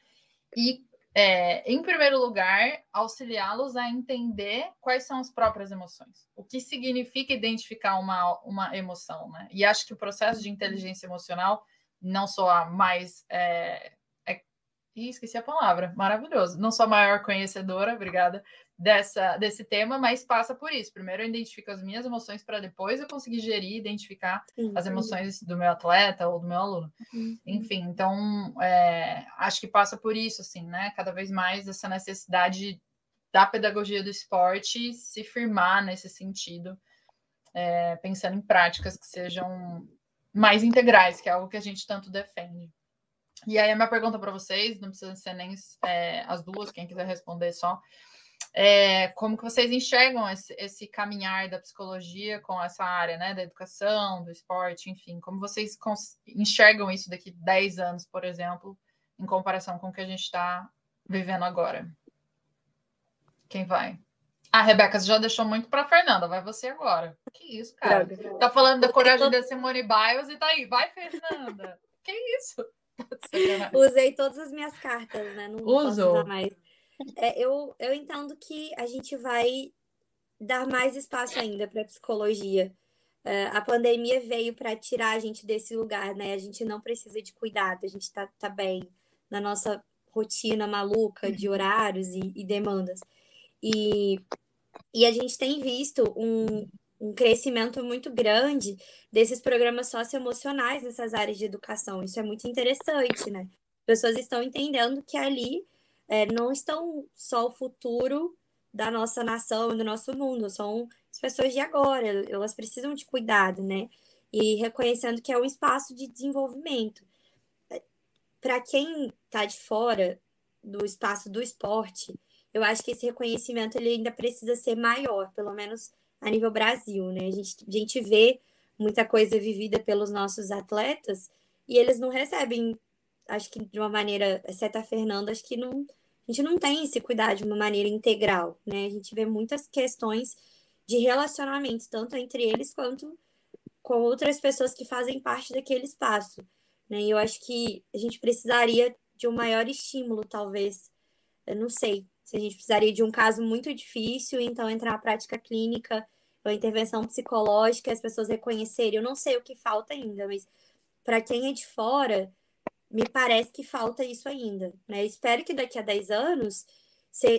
Speaker 1: e, é, em primeiro lugar, auxiliá-los a entender quais são as próprias emoções, o que significa identificar uma, uma emoção, né? E acho que o processo de inteligência emocional não só a mais é, Ih, esqueci a palavra. Maravilhoso. Não sou a maior conhecedora, obrigada, dessa, desse tema, mas passa por isso. Primeiro eu identifico as minhas emoções para depois eu conseguir gerir e identificar Sim. as emoções do meu atleta ou do meu aluno. Uhum. Enfim, então é, acho que passa por isso, assim, né? Cada vez mais essa necessidade da pedagogia do esporte se firmar nesse sentido, é, pensando em práticas que sejam mais integrais, que é algo que a gente tanto defende. E aí a minha pergunta para vocês, não precisa ser nem é, as duas, quem quiser responder só, é, como que vocês enxergam esse, esse, caminhar da psicologia com essa área, né, da educação, do esporte, enfim, como vocês enxergam isso daqui 10 anos, por exemplo, em comparação com o que a gente está vivendo agora? Quem vai? A Rebeca já deixou muito para Fernanda, vai você agora. Que isso, cara? Tá falando da coragem da Simone Biles e tá aí, vai Fernanda. Que isso?
Speaker 4: Usei todas as minhas cartas, né? Não Usou. mais. É, eu, eu entendo que a gente vai dar mais espaço ainda para psicologia. É, a pandemia veio para tirar a gente desse lugar, né? A gente não precisa de cuidado, a gente está tá bem na nossa rotina maluca de uhum. horários e, e demandas. E, e a gente tem visto um, um crescimento muito grande desses programas socioemocionais nessas áreas de educação. Isso é muito interessante, né? Pessoas estão entendendo que ali é, não estão só o futuro da nossa nação e do nosso mundo, são as pessoas de agora, elas precisam de cuidado, né? E reconhecendo que é um espaço de desenvolvimento. Para quem está de fora do espaço do esporte, eu acho que esse reconhecimento ele ainda precisa ser maior, pelo menos a nível Brasil, né? A gente, a gente vê muita coisa vivida pelos nossos atletas e eles não recebem, acho que de uma maneira, exceto a Fernanda, acho que não, a gente não tem esse cuidado de uma maneira integral, né? A gente vê muitas questões de relacionamento, tanto entre eles quanto com outras pessoas que fazem parte daquele espaço, né? E eu acho que a gente precisaria de um maior estímulo, talvez, eu não sei, se a gente precisaria de um caso muito difícil, então entrar na prática clínica ou intervenção psicológica, as pessoas reconhecerem. Eu não sei o que falta ainda, mas para quem é de fora, me parece que falta isso ainda. Né? Espero que daqui a 10 anos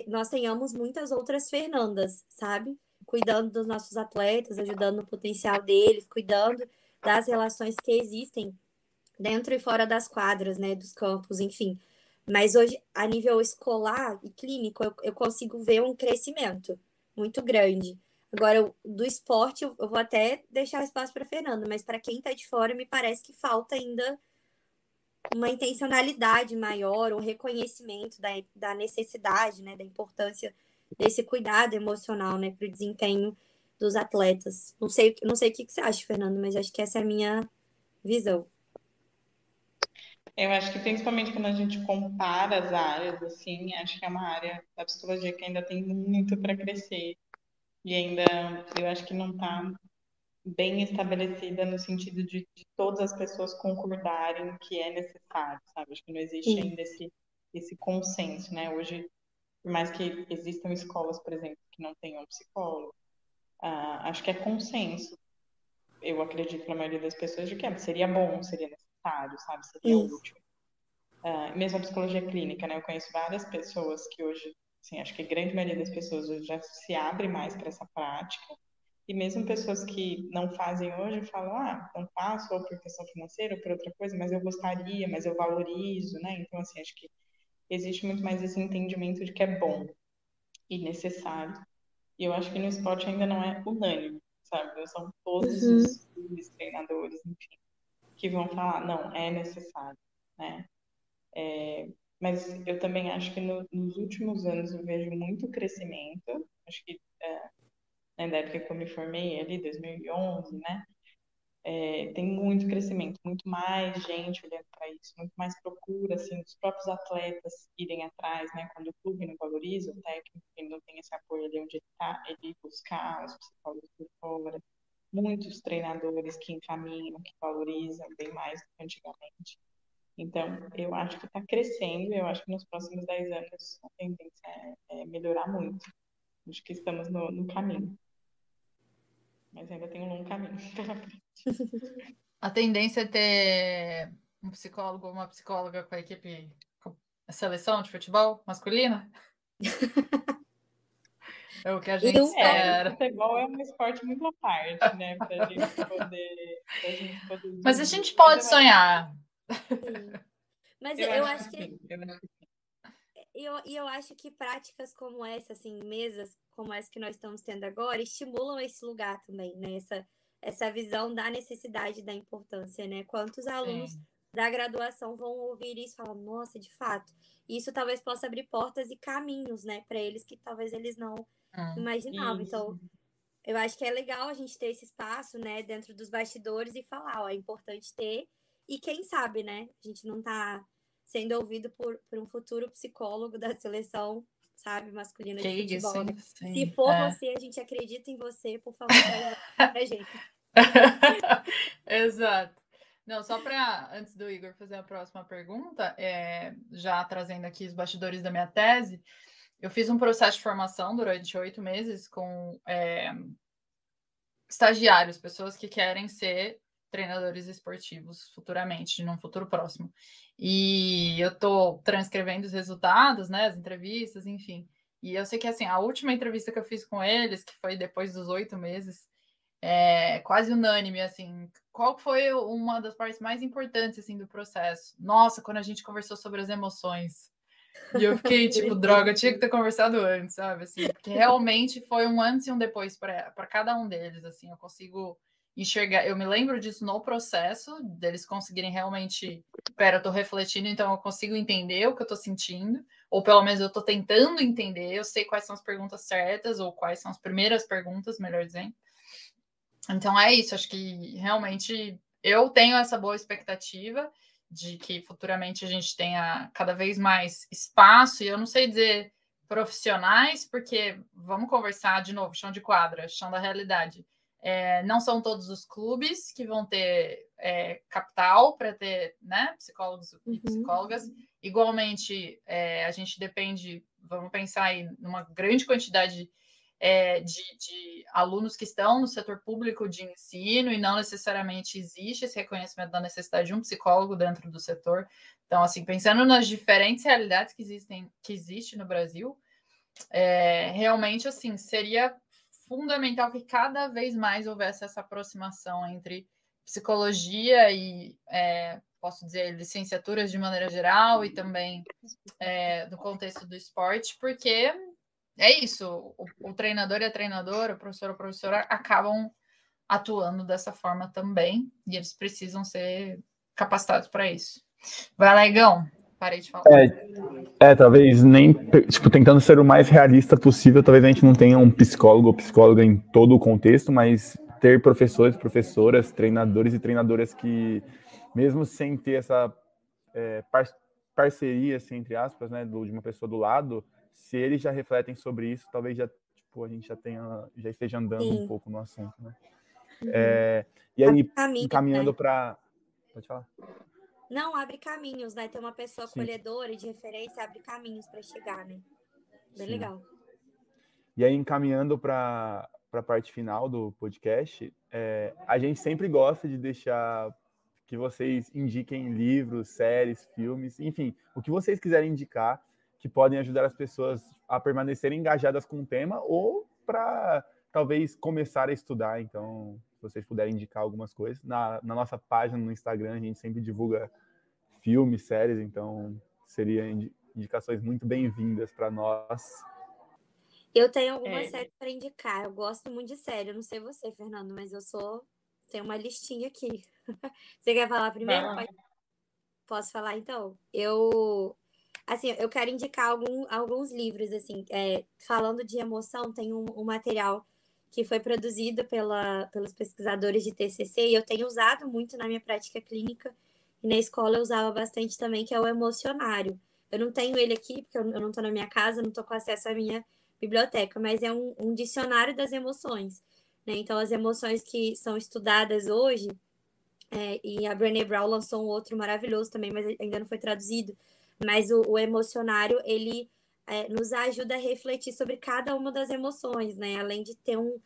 Speaker 4: nós tenhamos muitas outras Fernandas, sabe? Cuidando dos nossos atletas, ajudando no potencial deles, cuidando das relações que existem dentro e fora das quadras, né? Dos campos, enfim. Mas hoje, a nível escolar e clínico, eu, eu consigo ver um crescimento muito grande. Agora, do esporte, eu, vou até deixar espaço para Fernando, mas para quem está de fora, me parece que falta ainda uma intencionalidade maior, um reconhecimento da, da necessidade, né, da importância desse cuidado emocional, né, para o desempenho dos atletas. Não sei, não sei o que, que você acha, Fernando, mas acho que essa é a minha visão.
Speaker 3: Eu acho que principalmente quando a gente compara as áreas, assim, acho que é uma área da psicologia que ainda tem muito para crescer. E ainda eu acho que não está bem estabelecida no sentido de, de, todas as pessoas concordarem que é necessário, sabe? Acho que não existe Sim. ainda esse, esse consenso, né? Hoje, por mais que existam escolas, por exemplo, que não tenham psicólogo, uh, acho que é consenso. Eu acredito para a maioria das pessoas de que é, seria bom, seria necessário sabe? Seria Isso. útil. Uh, mesmo a psicologia clínica, né? Eu conheço várias pessoas que hoje, assim, acho que a grande maioria das pessoas hoje já se abre mais para essa prática. E mesmo pessoas que não fazem hoje falam, ah, não faço, ou por questão financeira, ou por outra coisa, mas eu gostaria, mas eu valorizo, né? Então, assim, acho que existe muito mais esse entendimento de que é bom e necessário. E eu acho que no esporte ainda não é unânime, sabe? São todos uhum. os treinadores, enfim que vão falar, não, é necessário, né? É, mas eu também acho que no, nos últimos anos eu vejo muito crescimento, acho que é, né, da época que eu me formei ali, 2011, né? é, tem muito crescimento, muito mais gente olhando para isso, muito mais procura, assim, dos próprios atletas irem atrás, né? Quando o clube não valoriza, o técnico não tem esse apoio ali onde ele está, ele buscar os psicólogos por fora, muitos treinadores que encaminham, que valorizam bem mais do que antigamente. Então, eu acho que está crescendo, eu acho que nos próximos 10 anos a tendência é, é melhorar muito. Acho que estamos no, no caminho. Mas ainda tem um longo caminho pela frente.
Speaker 1: A tendência é ter um psicólogo ou uma psicóloga com a equipe, com a seleção de futebol masculina? É o que a gente eu, espera.
Speaker 3: É, futebol é um esporte muito à parte, né? Pra gente poder. Pra gente poder
Speaker 1: Mas a gente pode sonhar.
Speaker 4: Mas eu, eu acho, acho que. E eu, eu acho que práticas como essa, assim, mesas como essa que nós estamos tendo agora, estimulam esse lugar também, né? Essa, essa visão da necessidade da importância, né? Quantos alunos Sim. Da graduação vão ouvir isso e falar, nossa, de fato, isso talvez possa abrir portas e caminhos, né, para eles que talvez eles não hum, imaginavam. Isso. Então, eu acho que é legal a gente ter esse espaço, né, dentro dos bastidores e falar, ó, é importante ter. E quem sabe, né? A gente não tá sendo ouvido por, por um futuro psicólogo da seleção sabe, masculina de que futebol. Né? Se for é. você, a gente acredita em você, por favor, pra gente.
Speaker 1: Exato. Não, só para, antes do Igor fazer a próxima pergunta, é, já trazendo aqui os bastidores da minha tese, eu fiz um processo de formação durante oito meses com é, estagiários, pessoas que querem ser treinadores esportivos futuramente, num futuro próximo. E eu estou transcrevendo os resultados, né, as entrevistas, enfim. E eu sei que assim, a última entrevista que eu fiz com eles, que foi depois dos oito meses, é quase unânime, assim, qual foi uma das partes mais importantes assim do processo? Nossa, quando a gente conversou sobre as emoções. E eu fiquei tipo, droga, tinha que ter conversado antes, sabe? Assim, porque realmente foi um antes e um depois para cada um deles, assim, eu consigo enxergar. Eu me lembro disso no processo, deles conseguirem realmente. Pera, eu tô refletindo, então eu consigo entender o que eu tô sentindo, ou pelo menos eu tô tentando entender, eu sei quais são as perguntas certas, ou quais são as primeiras perguntas, melhor dizendo. Então é isso, acho que realmente eu tenho essa boa expectativa de que futuramente a gente tenha cada vez mais espaço, e eu não sei dizer profissionais, porque vamos conversar de novo, chão de quadra, chão da realidade é, não são todos os clubes que vão ter é, capital para ter né, psicólogos e uhum. psicólogas. Igualmente, é, a gente depende, vamos pensar aí, numa grande quantidade é, de, de, alunos que estão no setor público de ensino e não necessariamente existe esse reconhecimento da necessidade de um psicólogo dentro do setor. Então, assim, pensando nas diferentes realidades que existem, que existe no Brasil, é, realmente, assim, seria fundamental que cada vez mais houvesse essa aproximação entre psicologia e, é, posso dizer, licenciaturas de maneira geral e também é, no contexto do esporte, porque é isso, o, o treinador e a treinadora, o professor ou professora acabam atuando dessa forma também e eles precisam ser capacitados para isso. Vai lá, Igão parei de falar. É,
Speaker 2: é, talvez nem, tipo, tentando ser o mais realista possível, talvez a gente não tenha um psicólogo ou psicóloga em todo o contexto, mas ter professores, professoras, treinadores e treinadoras que, mesmo sem ter essa é, par parceria, assim, entre aspas, né, de uma pessoa do lado, se eles já refletem sobre isso, talvez já, tipo, a gente já tenha, já esteja andando Sim. um pouco no assunto, né? Uhum. É, e aí, encaminhando né? para... Pode falar.
Speaker 4: Não, abre caminhos, né? Ter uma pessoa Sim. acolhedora de referência abre caminhos para chegar, né? Bem Sim. legal.
Speaker 2: E aí, encaminhando para a parte final do podcast, é, a gente sempre gosta de deixar que vocês indiquem livros, séries, filmes, enfim, o que vocês quiserem indicar que podem ajudar as pessoas a permanecerem engajadas com o tema ou para talvez começar a estudar. Então, se vocês puderem indicar algumas coisas, na, na nossa página no Instagram a gente sempre divulga filmes, séries, então seria indicações muito bem-vindas para nós.
Speaker 4: Eu tenho algumas é. séries para indicar. Eu gosto muito de série. Eu não sei você, Fernando, mas eu sou. Tenho uma listinha aqui. você quer falar primeiro? Posso falar então? Eu. Assim, eu quero indicar algum, alguns livros, assim, é, falando de emoção, tem um, um material que foi produzido pela, pelos pesquisadores de TCC e eu tenho usado muito na minha prática clínica e na escola eu usava bastante também, que é o emocionário. Eu não tenho ele aqui, porque eu não estou na minha casa, não estou com acesso à minha biblioteca, mas é um, um dicionário das emoções. Né? Então, as emoções que são estudadas hoje, é, e a Brené Brown lançou um outro maravilhoso também, mas ainda não foi traduzido, mas o, o emocionário, ele é, nos ajuda a refletir sobre cada uma das emoções, né? Além de ter, um,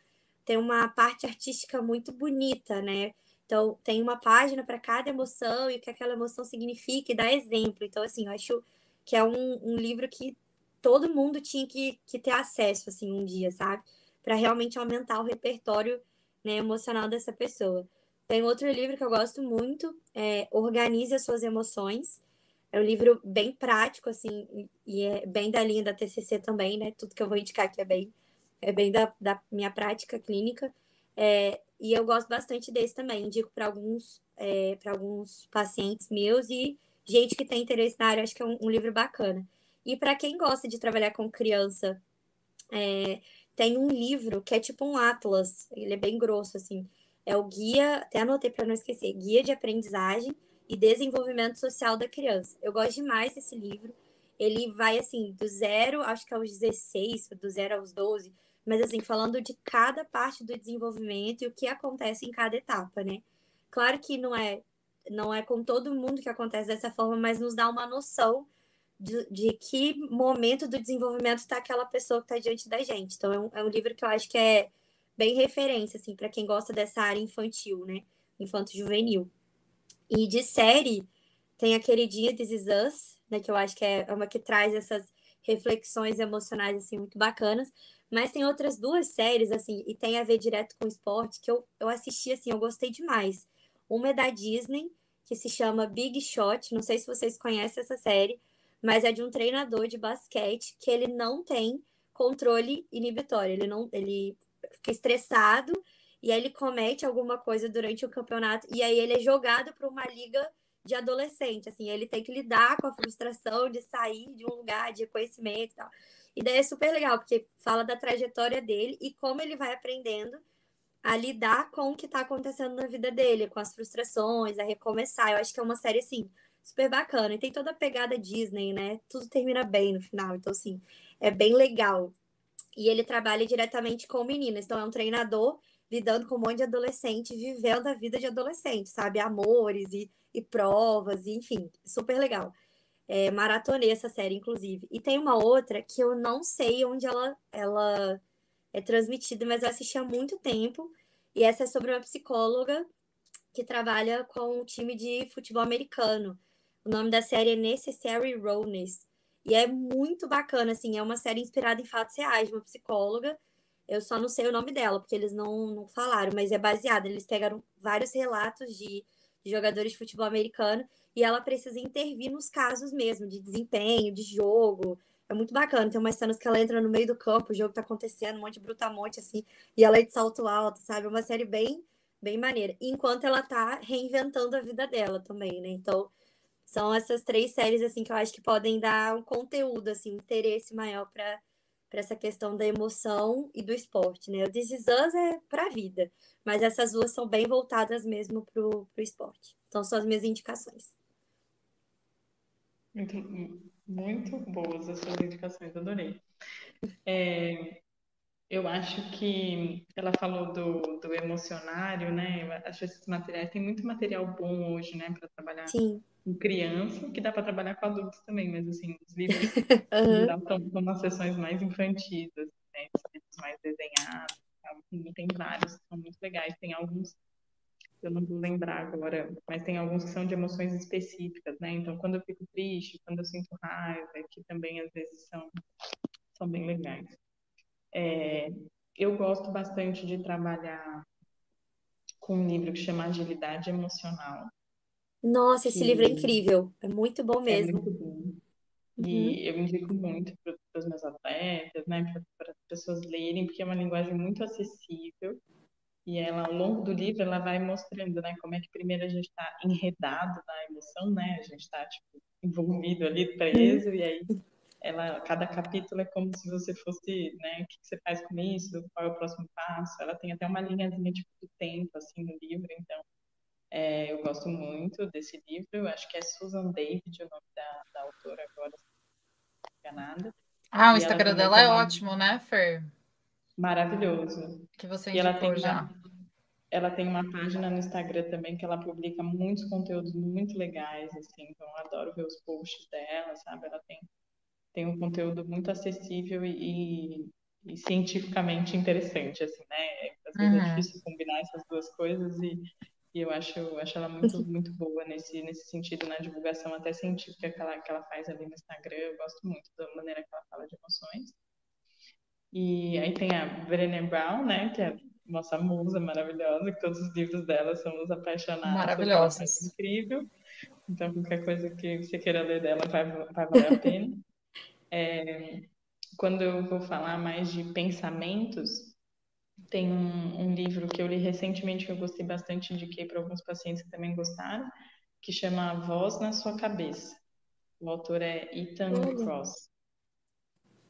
Speaker 4: ter uma parte artística muito bonita, né? Então, tem uma página para cada emoção e o que aquela emoção significa e dá exemplo. Então, assim, eu acho que é um, um livro que todo mundo tinha que, que ter acesso, assim, um dia, sabe? Para realmente aumentar o repertório né, emocional dessa pessoa. Tem outro livro que eu gosto muito, é Organize as Suas Emoções, é um livro bem prático, assim, e é bem da linha da TCC também, né? Tudo que eu vou indicar aqui é bem, é bem da, da minha prática clínica. É, e eu gosto bastante desse também. Indico para alguns, é, para alguns pacientes meus e gente que tem interesse na área. Acho que é um, um livro bacana. E para quem gosta de trabalhar com criança, é, tem um livro que é tipo um atlas. Ele é bem grosso, assim. É o guia, até anotei para não esquecer, guia de aprendizagem e Desenvolvimento Social da Criança. Eu gosto demais desse livro. Ele vai, assim, do zero, acho que aos 16, do zero aos 12, mas, assim, falando de cada parte do desenvolvimento e o que acontece em cada etapa, né? Claro que não é, não é com todo mundo que acontece dessa forma, mas nos dá uma noção de, de que momento do desenvolvimento está aquela pessoa que está diante da gente. Então, é um, é um livro que eu acho que é bem referência, assim, para quem gosta dessa área infantil, né? Infanto-juvenil. E de série, tem a queridinha This Is Us, né, que eu acho que é uma que traz essas reflexões emocionais, assim, muito bacanas. Mas tem outras duas séries, assim, e tem a ver direto com esporte, que eu, eu assisti, assim, eu gostei demais. Uma é da Disney, que se chama Big Shot, não sei se vocês conhecem essa série, mas é de um treinador de basquete que ele não tem controle inibitório, ele não, ele fica estressado e aí ele comete alguma coisa durante o campeonato e aí ele é jogado para uma liga de adolescente, assim, ele tem que lidar com a frustração de sair de um lugar de conhecimento e tal. E daí é super legal, porque fala da trajetória dele e como ele vai aprendendo a lidar com o que está acontecendo na vida dele, com as frustrações, a recomeçar. Eu acho que é uma série, assim, super bacana. E tem toda a pegada Disney, né? Tudo termina bem no final. Então, assim, é bem legal. E ele trabalha diretamente com meninas. Então, é um treinador lidando com um monte de adolescente, vivendo a vida de adolescente, sabe? Amores e, e provas, e, enfim, super legal. É, maratonei essa série, inclusive. E tem uma outra que eu não sei onde ela, ela é transmitida, mas eu assisti há muito tempo. E essa é sobre uma psicóloga que trabalha com um time de futebol americano. O nome da série é Necessary Rowness. E é muito bacana, assim, é uma série inspirada em fatos reais, de uma psicóloga eu só não sei o nome dela, porque eles não, não falaram, mas é baseado. Eles pegaram vários relatos de, de jogadores de futebol americano e ela precisa intervir nos casos mesmo, de desempenho, de jogo. É muito bacana. Tem umas cenas que ela entra no meio do campo, o jogo tá acontecendo, um monte de brutamonte, assim, e ela é de salto alto, sabe? É uma série bem, bem maneira. Enquanto ela tá reinventando a vida dela também, né? Então, são essas três séries, assim, que eu acho que podem dar um conteúdo, assim, um interesse maior para para essa questão da emoção e do esporte, né? O This Is Us é para a vida, mas essas duas são bem voltadas mesmo para o esporte. Então, são as minhas indicações.
Speaker 3: Muito, muito boas as suas indicações, adorei. É, eu acho que ela falou do, do emocionário, né? Eu acho esses materiais, tem muito material bom hoje, né, para trabalhar
Speaker 4: Sim
Speaker 3: com criança, que dá para trabalhar com adultos também, mas assim, os livros
Speaker 4: uhum.
Speaker 3: para umas sessões mais infantis, assim, né? livros mais desenhados, assim, tem vários que são muito legais, tem alguns eu não vou lembrar agora, mas tem alguns que são de emoções específicas, né? Então, quando eu fico triste, quando eu sinto raiva, que também às vezes são, são bem legais. É, eu gosto bastante de trabalhar com um livro que chama Agilidade Emocional,
Speaker 4: nossa, esse livro é incrível. É muito bom
Speaker 3: é
Speaker 4: mesmo.
Speaker 3: muito bom.
Speaker 4: Uhum.
Speaker 3: E eu indico muito para os meus atletas, né, para as pessoas lerem, porque é uma linguagem muito acessível. E ela, ao longo do livro, ela vai mostrando, né, como é que primeiro a gente está enredado na emoção, né, a gente está tipo envolvido ali, preso, e aí ela, cada capítulo é como se você fosse, né, o que você faz com isso, qual é o próximo passo. Ela tem até uma linhazinha tipo, de tempo, assim, no livro, então é, eu gosto muito desse livro. Acho que é Susan David, o nome da, da autora agora, não nada.
Speaker 1: Ah, o Instagram dela é ótimo, né, Fer?
Speaker 3: Maravilhoso.
Speaker 1: Que você e ela tem já.
Speaker 3: Uma, ela tem uma página no Instagram também que ela publica muitos conteúdos muito legais, assim, então eu adoro ver os posts dela, sabe? Ela tem tem um conteúdo muito acessível e, e, cientificamente interessante, assim, né? Às vezes é uhum. é difícil combinar essas duas coisas e, e eu acho, eu acho ela muito, muito boa nesse, nesse sentido, na divulgação até científica que ela, que ela faz ali no Instagram. Eu gosto muito da maneira que ela fala de emoções. E aí tem a Brené Brown, né? Que é nossa musa maravilhosa, que todos os livros dela são os apaixonados.
Speaker 1: Maravilhosos.
Speaker 3: Incrível. Então, qualquer coisa que você queira ler dela vai, vai valer a pena. É, quando eu vou falar mais de pensamentos, tem um, um, livro que eu li recentemente que eu gostei bastante, indiquei para alguns pacientes que também gostaram, que chama Voz na Sua Cabeça. O autor é Ethan Olha. Cross.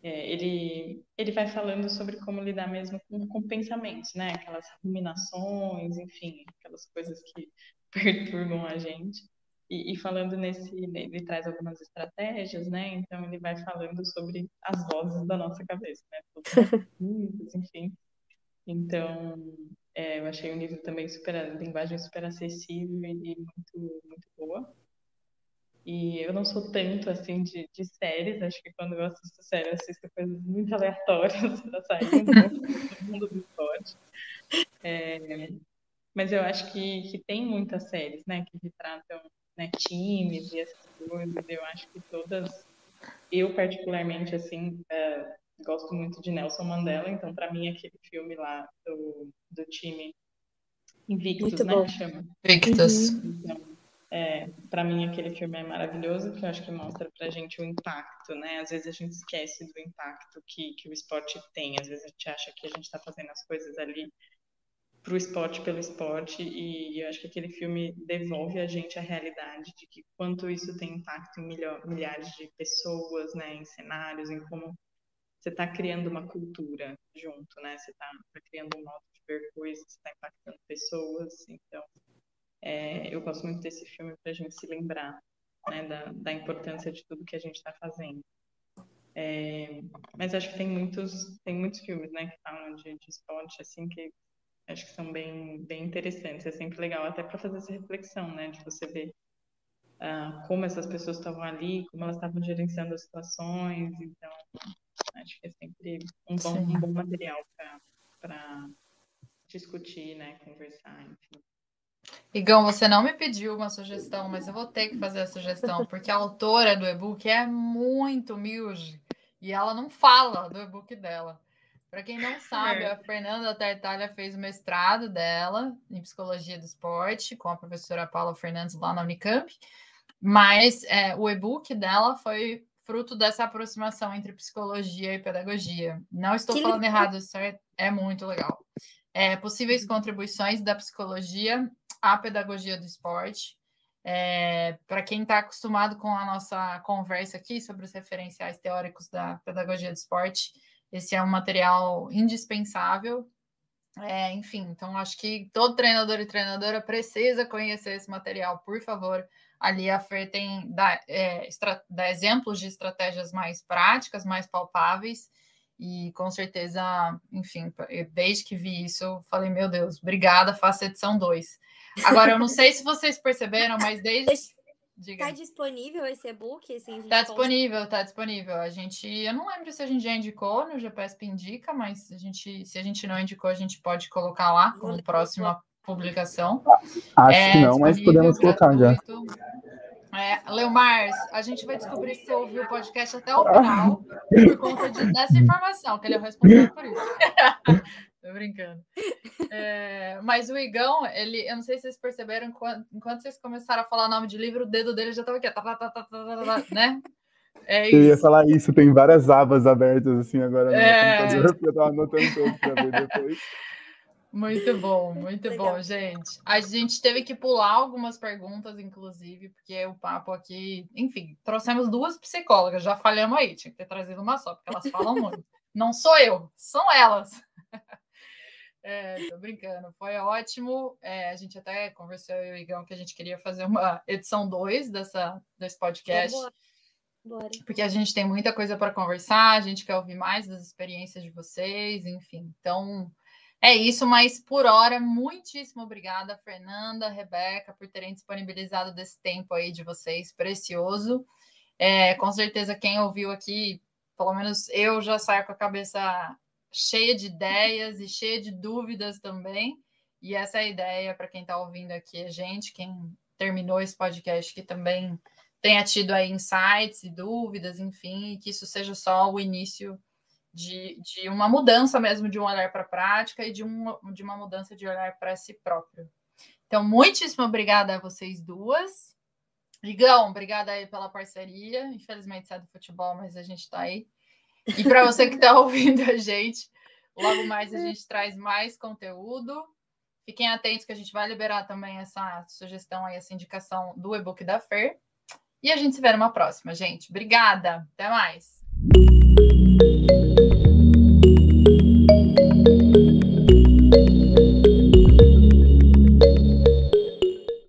Speaker 3: É, ele, ele vai falando sobre como lidar mesmo com, com pensamentos, né? Aquelas ruminações, enfim, aquelas coisas que perturbam a gente. E, e, falando nesse, ele traz algumas estratégias, né? Então ele vai falando sobre as vozes da nossa cabeça, né? Todos enfim. Então é, eu achei um livro também super, linguagem super acessível e muito, muito boa. E eu não sou tanto assim de, de séries, acho que quando eu assisto série, eu assisto coisas muito aleatórias um pouco do mundo do esporte. É, mas eu acho que, que tem muitas séries, né, que retratam né, times e essas coisas. Eu acho que todas, eu particularmente, assim, é, gosto muito de Nelson Mandela, então para mim aquele filme lá do, do time Invictus, muito né, bom. que chama?
Speaker 1: Invictus.
Speaker 3: Então, é, para mim aquele filme é maravilhoso, porque eu acho que mostra pra gente o impacto, né? Às vezes a gente esquece do impacto que, que o esporte tem, às vezes a gente acha que a gente está fazendo as coisas ali para o esporte pelo esporte e eu acho que aquele filme devolve a gente a realidade de que quanto isso tem impacto em milhares de pessoas, né, em cenários, em como você está criando uma cultura junto, né, você está tá criando um modo de ver coisas, está impactando pessoas, então é, eu gosto muito desse filme para a gente se lembrar, né, da, da importância de tudo que a gente está fazendo. É, mas acho que tem muitos tem muitos filmes, né, que falam de, de esporte assim que acho que são bem, bem interessantes. É sempre legal até para fazer essa reflexão, né? De você ver uh, como essas pessoas estavam ali, como elas estavam gerenciando as situações. Então, acho que é sempre um bom, um bom material para discutir, né? Conversar, enfim.
Speaker 1: Igão, você não me pediu uma sugestão, mas eu vou ter que fazer a sugestão, porque a autora do e-book é muito humilde e ela não fala do e-book dela. Para quem não sabe, é. a Fernanda Tartalha fez o mestrado dela em psicologia do esporte com a professora Paula Fernandes lá na Unicamp, mas é, o e-book dela foi fruto dessa aproximação entre psicologia e pedagogia. Não estou que falando legal. errado, certo? É muito legal. É, possíveis uhum. contribuições da psicologia à pedagogia do esporte. É, Para quem está acostumado com a nossa conversa aqui sobre os referenciais teóricos da pedagogia do esporte, esse é um material indispensável. É, enfim, então acho que todo treinador e treinadora precisa conhecer esse material, por favor. Ali a Fer tem dá, é, dá exemplos de estratégias mais práticas, mais palpáveis, e com certeza, enfim, desde que vi isso, eu falei, meu Deus, obrigada, faça edição 2. Agora, eu não sei se vocês perceberam, mas desde.
Speaker 4: Diga. Tá disponível esse e-book? Assim,
Speaker 1: tá disponível, tá disponível. A gente, eu não lembro se a gente já indicou no GPSP indica, mas a gente, se a gente não indicou, a gente pode colocar lá como próxima publicação.
Speaker 2: Acho é, que não, mas podemos colocar já.
Speaker 1: É, Leomar, a gente vai descobrir se ouviu o podcast até o final por conta de, dessa informação, que ele é o responsável por isso. Tô brincando. É, mas o Igão, ele, eu não sei se vocês perceberam, enquanto, enquanto vocês começaram a falar o nome de livro, o dedo dele já estava aqui, tá, tá, tá, tá, tá, né?
Speaker 2: É eu ia falar isso, tem várias abas abertas assim agora no é... computador, porque eu tava anotando tudo para ver depois.
Speaker 1: Muito bom, muito Legal. bom, gente. A gente teve que pular algumas perguntas, inclusive, porque o papo aqui, enfim, trouxemos duas psicólogas, já falhamos aí, tinha que ter trazido uma só, porque elas falam muito. Não sou eu, são elas. É, tô brincando, foi ótimo. É, a gente até conversou eu e o Igão que a gente queria fazer uma edição 2 dessa, desse podcast. É, Bora. Porque a gente tem muita coisa para conversar, a gente quer ouvir mais das experiências de vocês, enfim. Então, é isso, mas por hora, muitíssimo obrigada, Fernanda, Rebeca, por terem disponibilizado desse tempo aí de vocês, precioso. É, com certeza, quem ouviu aqui, pelo menos eu já saio com a cabeça cheia de ideias e cheia de dúvidas também. E essa é a ideia para quem está ouvindo aqui, a gente, quem terminou esse podcast, que também tenha tido aí insights e dúvidas, enfim, e que isso seja só o início de, de uma mudança mesmo de um olhar para a prática e de, um, de uma mudança de olhar para si próprio. Então, muitíssimo obrigada a vocês duas. Ligão, obrigada aí pela parceria. Infelizmente, sai do futebol, mas a gente está aí. E para você que está ouvindo a gente, logo mais a gente traz mais conteúdo. Fiquem atentos que a gente vai liberar também essa sugestão aí, essa indicação do e-book da Fer. E a gente se vê numa próxima, gente. Obrigada. Até mais.